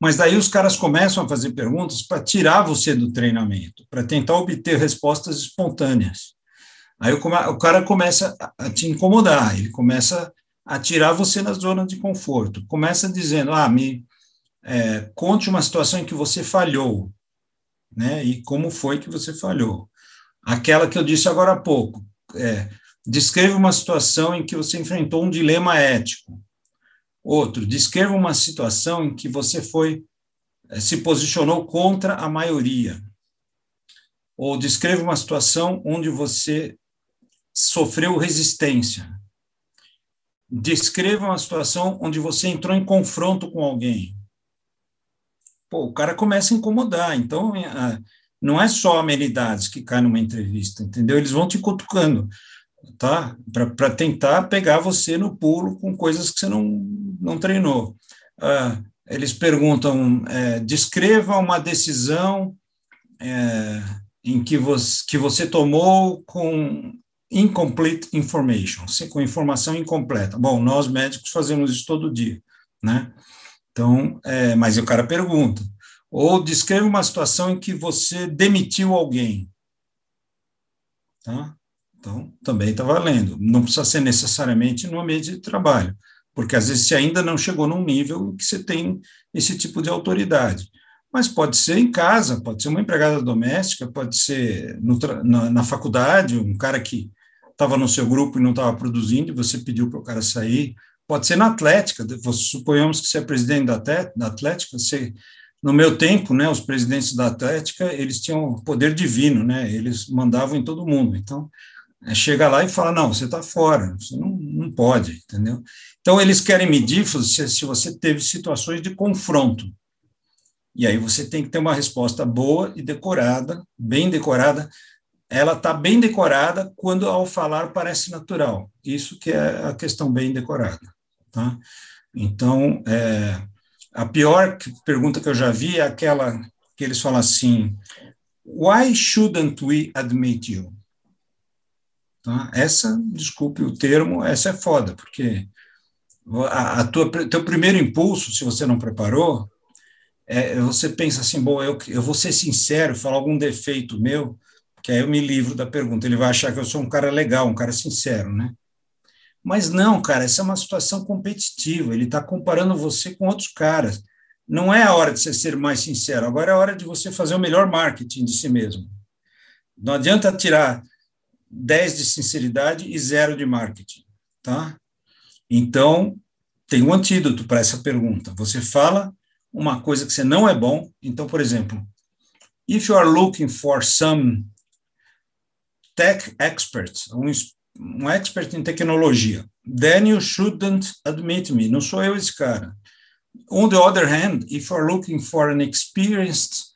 Mas daí os caras começam a fazer perguntas para tirar você do treinamento, para tentar obter respostas espontâneas. Aí o cara começa a te incomodar, ele começa a tirar você na zona de conforto. Começa dizendo: ah, me é, conte uma situação em que você falhou, né? E como foi que você falhou? Aquela que eu disse agora há pouco. É, Descreva uma situação em que você enfrentou um dilema ético. Outro, descreva uma situação em que você foi eh, se posicionou contra a maioria. Ou descreva uma situação onde você sofreu resistência. Descreva uma situação onde você entrou em confronto com alguém. Pô, o cara começa a incomodar. Então, eh, não é só amenidades que caem numa entrevista, entendeu? Eles vão te cutucando tá? Para tentar pegar você no pulo com coisas que você não, não treinou. Ah, eles perguntam: é, descreva uma decisão é, em que você, que você tomou com incomplete information, com informação incompleta. Bom, nós médicos fazemos isso todo dia, né? Então, é, mas o cara pergunta. Ou descreva uma situação em que você demitiu alguém. Tá? Então, também está valendo. Não precisa ser necessariamente no ambiente de trabalho. porque às vezes você ainda não chegou num nível que você tem esse tipo de autoridade. Mas pode ser em casa, pode ser uma empregada doméstica, pode ser no, na, na faculdade, um cara que estava no seu grupo e não estava produzindo, e você pediu para o cara sair. Pode ser na Atlética, suponhamos que você é presidente da, Atlética, você, no meu tempo, né, os presidentes da Atlética, eles tinham poder divino, né, eles mandavam em todo mundo. Então, é, chega lá e fala, não, você está fora, você não, não pode, entendeu? Então, eles querem medir se, se você teve situações de confronto. E aí você tem que ter uma resposta boa e decorada, bem decorada. Ela está bem decorada quando, ao falar, parece natural. Isso que é a questão bem decorada. Tá? Então, é, a pior pergunta que eu já vi é aquela que eles falam assim: Why shouldn't we admit you? Tá? Essa, desculpe o termo, essa é foda, porque a, a tua, teu primeiro impulso, se você não preparou, é, você pensa assim, bom, eu, eu vou ser sincero, falar algum defeito meu, que aí eu me livro da pergunta. Ele vai achar que eu sou um cara legal, um cara sincero, né? Mas não, cara, essa é uma situação competitiva. Ele está comparando você com outros caras. Não é a hora de você ser mais sincero, agora é a hora de você fazer o melhor marketing de si mesmo. Não adianta tirar 10 de sinceridade e zero de marketing, tá? Então, tem um antídoto para essa pergunta. Você fala uma coisa que você não é bom. Então, por exemplo, if you are looking for some tech expert, um, um expert em tecnologia, then you shouldn't admit me. Não sou eu esse cara. On the other hand, if you are looking for an experienced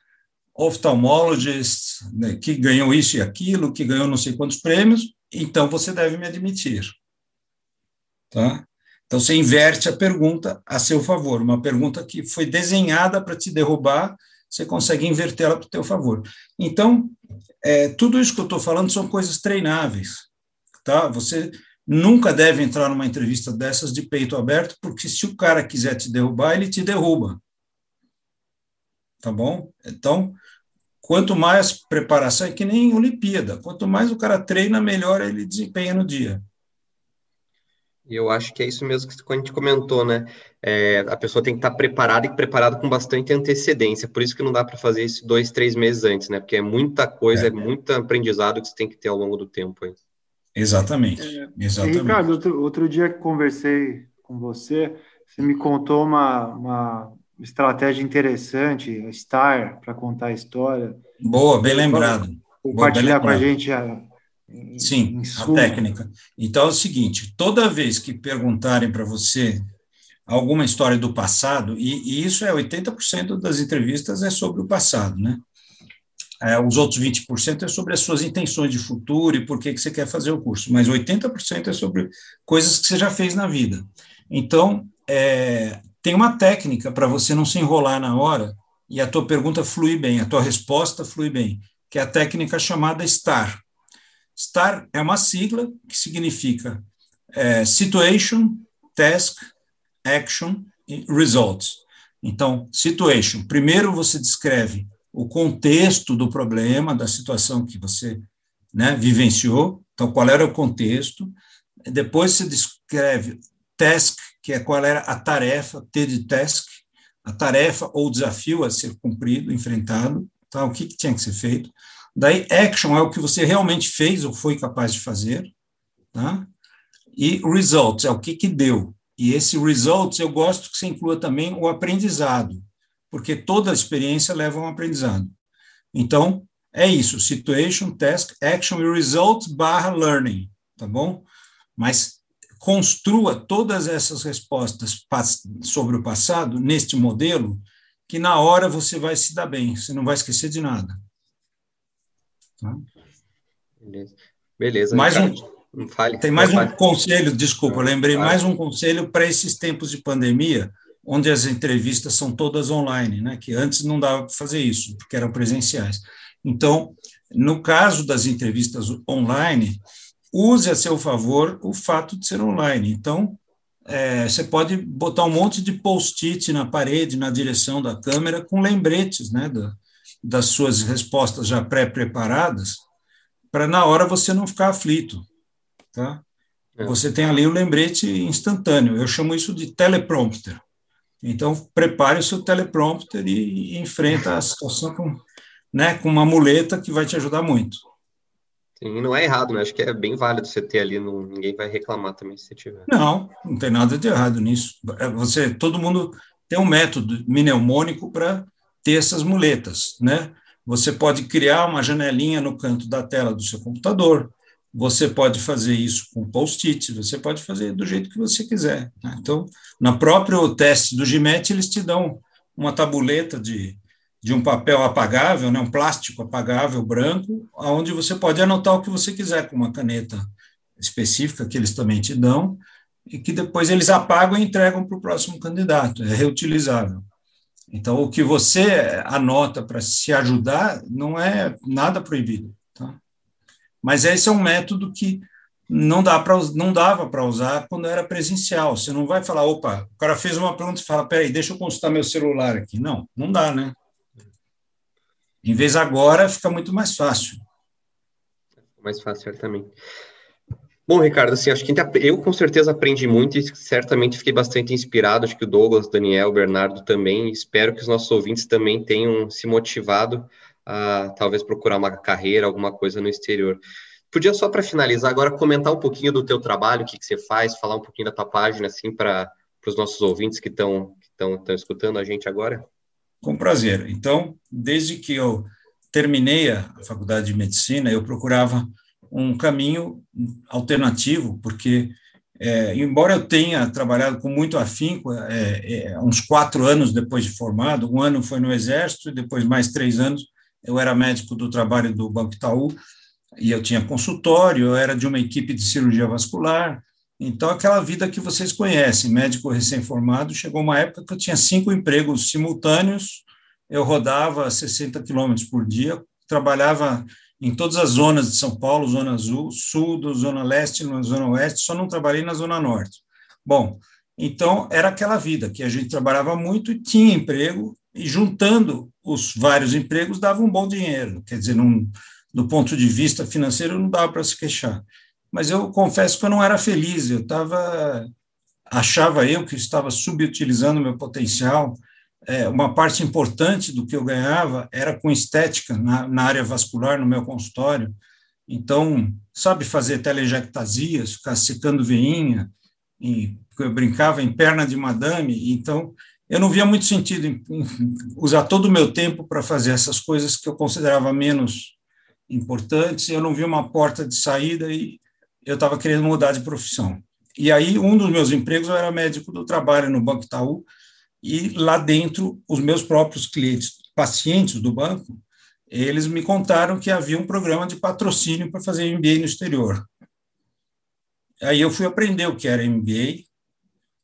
oftalmologist né, que ganhou isso e aquilo, que ganhou não sei quantos prêmios, então você deve me admitir. Tá? Então, você inverte a pergunta a seu favor. Uma pergunta que foi desenhada para te derrubar, você consegue invertê-la para o teu favor. Então, é, tudo isso que eu estou falando são coisas treináveis. Tá? Você nunca deve entrar numa entrevista dessas de peito aberto, porque se o cara quiser te derrubar, ele te derruba. Tá bom? Então, quanto mais preparação, é que nem Olimpíada. Quanto mais o cara treina, melhor ele desempenha no dia. E eu acho que é isso mesmo que a gente comentou, né? É, a pessoa tem que estar preparada e preparada com bastante antecedência. Por isso que não dá para fazer isso dois, três meses antes, né? Porque é muita coisa, é, é muito aprendizado que você tem que ter ao longo do tempo. Aí. Exatamente. É, exatamente. Ricardo, outro, outro dia que conversei com você, você me contou uma, uma estratégia interessante, Star, para contar a história. Boa, bem lembrado. Compartilhar com a gente a, Sim, a técnica. Então é o seguinte: toda vez que perguntarem para você alguma história do passado, e, e, isso é 80% das entrevistas é sobre o passado, né? É, os outros 20% é sobre as suas intenções de futuro e por que, que você quer fazer o curso, mas 80% é sobre coisas que você já fez na vida. Então, é, tem uma técnica para você não se enrolar na hora e a tua pergunta fluir bem, a tua resposta fluir bem, que é a técnica chamada STAR. STAR é uma sigla que significa é, Situation, Task, Action e Results. Então, situation, primeiro você descreve o contexto do problema, da situação que você né, vivenciou, então qual era o contexto, depois você descreve task, que é qual era a tarefa, T de task, a tarefa ou desafio a ser cumprido, enfrentado, tá, o que, que tinha que ser feito, Daí, action é o que você realmente fez ou foi capaz de fazer, tá? E results é o que, que deu. E esse results eu gosto que você inclua também o aprendizado, porque toda experiência leva a um aprendizado. Então, é isso: situation, task, action e result barra learning, tá bom? Mas construa todas essas respostas sobre o passado neste modelo, que na hora você vai se dar bem, você não vai esquecer de nada. Tá? Beleza. Beleza. Mais um, fale, tem mais um conselho, desculpa, lembrei fale. mais um conselho para esses tempos de pandemia, onde as entrevistas são todas online, né? Que antes não dava para fazer isso, porque eram presenciais. Então, no caso das entrevistas online, use a seu favor o fato de ser online. Então, é, você pode botar um monte de post-it na parede, na direção da câmera, com lembretes, né? Da, das suas respostas já pré-preparadas, para na hora você não ficar aflito, tá? é. você tem ali o lembrete instantâneo. Eu chamo isso de teleprompter. Então, prepare o seu teleprompter e, e enfrenta a situação com, né, com uma muleta que vai te ajudar muito. Sim, não é errado, né? Acho que é bem válido você ter ali, não, ninguém vai reclamar também se você tiver. Não, não tem nada de errado nisso. É, você, todo mundo tem um método mnemônico para ter essas muletas, né? Você pode criar uma janelinha no canto da tela do seu computador, você pode fazer isso com post-it, você pode fazer do jeito que você quiser. Né? Então, na próprio teste do GMAT, eles te dão uma tabuleta de, de um papel apagável, né, um plástico apagável branco, onde você pode anotar o que você quiser com uma caneta específica que eles também te dão, e que depois eles apagam e entregam para o próximo candidato, é reutilizável. Então, o que você anota para se ajudar não é nada proibido. Mas esse é um método que não, dá pra, não dava para usar quando era presencial. Você não vai falar, opa, o cara fez uma pergunta e fala, peraí, deixa eu consultar meu celular aqui. Não, não dá, né? Em vez agora, fica muito mais fácil. Mais fácil, certamente. Bom, Ricardo, assim, acho que eu com certeza aprendi muito e certamente fiquei bastante inspirado. Acho que o Douglas, Daniel, Bernardo também. Espero que os nossos ouvintes também tenham se motivado a talvez procurar uma carreira, alguma coisa no exterior. Podia só para finalizar agora comentar um pouquinho do teu trabalho, o que, que você faz, falar um pouquinho da tua página, assim, para os nossos ouvintes que estão estão escutando a gente agora? Com prazer. Então, desde que eu terminei a faculdade de medicina, eu procurava um caminho alternativo, porque, é, embora eu tenha trabalhado com muito afinco, é, é, uns quatro anos depois de formado, um ano foi no Exército, e depois mais três anos eu era médico do trabalho do Banco Itaú, e eu tinha consultório, eu era de uma equipe de cirurgia vascular, então aquela vida que vocês conhecem, médico recém-formado, chegou uma época que eu tinha cinco empregos simultâneos, eu rodava 60 quilômetros por dia, trabalhava em todas as zonas de São Paulo, Zona Azul, Sul, Zona Leste, na Zona Oeste, só não trabalhei na Zona Norte. Bom, então era aquela vida que a gente trabalhava muito e tinha emprego, e juntando os vários empregos dava um bom dinheiro, quer dizer, num, do ponto de vista financeiro não dava para se queixar. Mas eu confesso que eu não era feliz, eu estava achava eu que estava subutilizando meu potencial, é, uma parte importante do que eu ganhava era com estética na, na área vascular, no meu consultório. Então, sabe fazer telejectasias, ficar secando veinha, e eu brincava em perna de madame, então eu não via muito sentido em, usar todo o meu tempo para fazer essas coisas que eu considerava menos importantes, eu não via uma porta de saída e eu estava querendo mudar de profissão. E aí, um dos meus empregos, eu era médico do trabalho no Banco Itaú, e lá dentro, os meus próprios clientes, pacientes do banco, eles me contaram que havia um programa de patrocínio para fazer MBA no exterior. Aí eu fui aprender o que era MBA,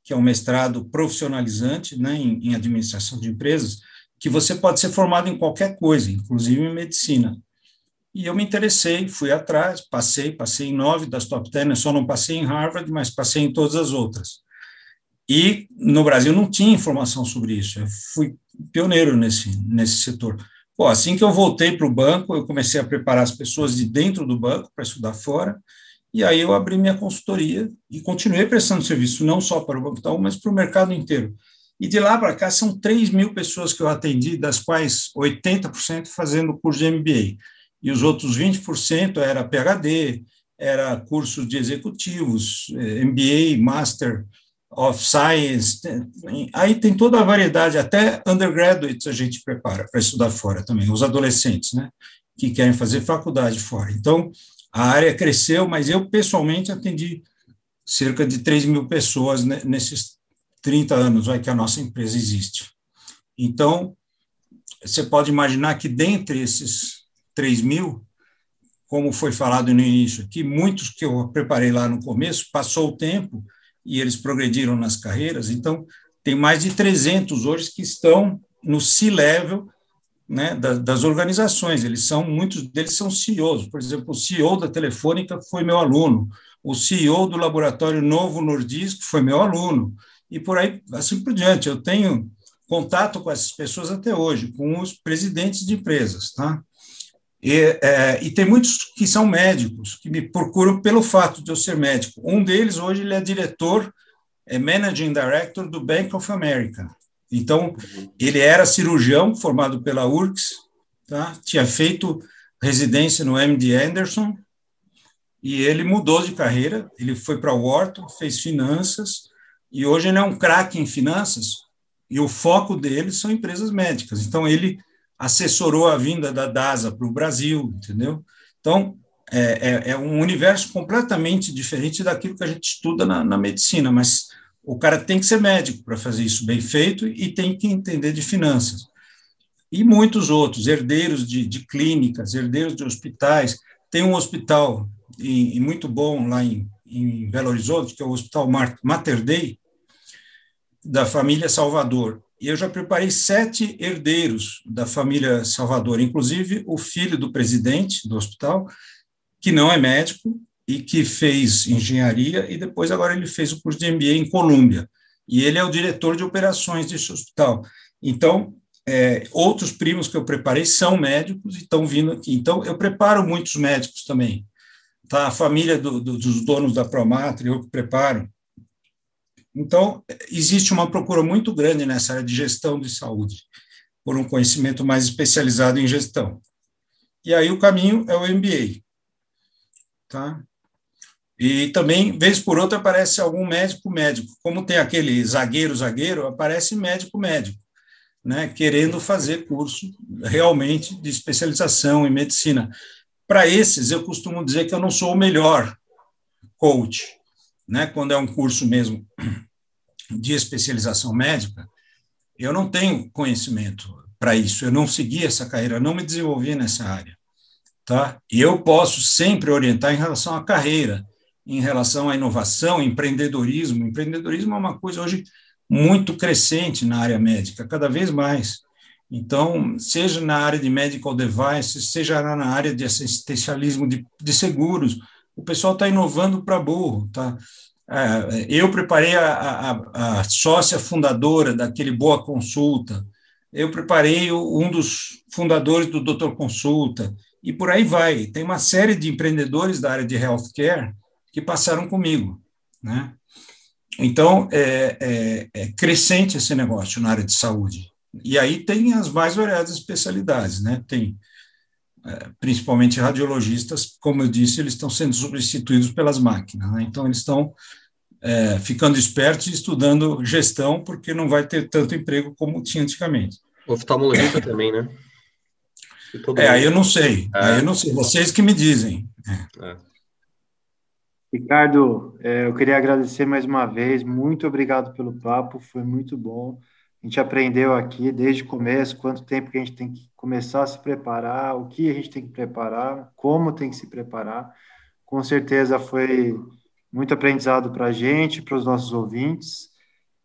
que é um mestrado profissionalizante né, em, em administração de empresas, que você pode ser formado em qualquer coisa, inclusive em medicina. E eu me interessei, fui atrás, passei, passei em nove das top ten, eu só não passei em Harvard, mas passei em todas as outras. E no Brasil não tinha informação sobre isso. Eu fui pioneiro nesse, nesse setor. Assim que eu voltei para o banco, eu comecei a preparar as pessoas de dentro do banco para estudar fora, e aí eu abri minha consultoria e continuei prestando serviço não só para o Banco Itaú, mas para o mercado inteiro. E de lá para cá são 3 mil pessoas que eu atendi, das quais 80% fazendo curso de MBA. E os outros 20% era PHD, era cursos de executivos, eh, MBA, Master, of Science, aí tem toda a variedade, até undergraduates a gente prepara para estudar fora também, os adolescentes, né, que querem fazer faculdade fora. Então, a área cresceu, mas eu pessoalmente atendi cerca de 3 mil pessoas nesses 30 anos vai, que a nossa empresa existe. Então, você pode imaginar que dentre esses 3 mil, como foi falado no início aqui, muitos que eu preparei lá no começo, passou o tempo, e eles progrediram nas carreiras. Então, tem mais de 300 hoje que estão no C-level né, das, das, organizações. Eles são, muitos deles são CEOs. Por exemplo, o CEO da Telefônica foi meu aluno, o CEO do Laboratório Novo Nordisk foi meu aluno, e por aí, assim por diante. Eu tenho contato com essas pessoas até hoje, com os presidentes de empresas, tá? E, é, e, tem muitos que são médicos, que me procuram pelo fato de eu ser médico. Um deles, hoje, ele é diretor, é Managing Director do Bank of America. Então, ele era cirurgião, formado pela URCS, tá? tinha feito residência no MD Anderson, e ele mudou de carreira, ele foi para o Wharton, fez finanças, e hoje ele é um craque em finanças, e o foco dele são empresas médicas. Então, ele assessorou a vinda da DASA para o Brasil, entendeu? Então, é, é, é, um universo completamente diferente daquilo que a gente estuda na, na medicina, mas o cara tem que ser médico para fazer isso bem feito e tem que entender de finanças. E muitos outros, herdeiros de, de clínicas, herdeiros de hospitais. Tem um hospital e, muito bom lá em, em Belo Horizonte, que é o Hospital Mater Dei, da família Salvador. E eu já preparei sete herdeiros da família Salvador, inclusive o filho do presidente do hospital, que não é médico e que fez engenharia e depois agora ele fez o curso de MBA em Colômbia. E ele é o diretor de operações desse hospital. Então, é, outros primos que eu preparei são médicos e estão vindo aqui. Então, eu preparo muitos médicos também. Tá? A família do, do, dos donos da Promatra, eu que preparo. Então, existe uma procura muito grande nessa área de gestão de saúde, por um conhecimento mais especializado em gestão. E aí o caminho é o MBA. Tá? E também, vez por outra, aparece algum médico médico. Como tem aquele zagueiro zagueiro, aparece médico médico, né, querendo fazer curso realmente de especialização em medicina. Para esses, eu costumo dizer que eu não sou o melhor coach, né, quando é um curso mesmo de especialização médica, eu não tenho conhecimento para isso, eu não segui essa carreira, não me desenvolvi nessa área, tá? E eu posso sempre orientar em relação à carreira, em relação à inovação, empreendedorismo. Empreendedorismo é uma coisa hoje muito crescente na área médica, cada vez mais. Então, seja na área de medical devices, seja na área de assistencialismo de, de seguros, o pessoal está inovando para burro, tá? É, eu preparei a, a, a, sócia fundadora daquele Boa Consulta, eu preparei um dos fundadores do Doutor Consulta, e por aí vai. Tem uma série de empreendedores da área de healthcare que passaram comigo. Né? Então, é, é, é crescente esse negócio na área de saúde. E aí tem as mais variadas especialidades, né? Tem é, principalmente radiologistas, como eu disse, eles estão sendo substituídos pelas máquinas. Né? Então, eles estão é, ficando espertos e estudando gestão, porque não vai ter tanto emprego como tinha antigamente. Oftalmologista também, né? É, aí eu não sei. É. Aí eu não sei. Vocês que me dizem. É. Ricardo, é, eu queria agradecer mais uma vez. Muito obrigado pelo papo, foi muito bom. A gente aprendeu aqui desde o começo quanto tempo que a gente tem que começar a se preparar, o que a gente tem que preparar, como tem que se preparar. Com certeza foi muito aprendizado para a gente, para os nossos ouvintes.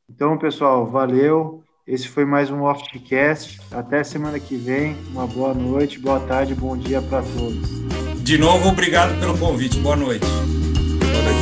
Então, pessoal, valeu. Esse foi mais um Oftcast. Até semana que vem. Uma boa noite, boa tarde, bom dia para todos. De novo, obrigado pelo convite. Boa noite. But I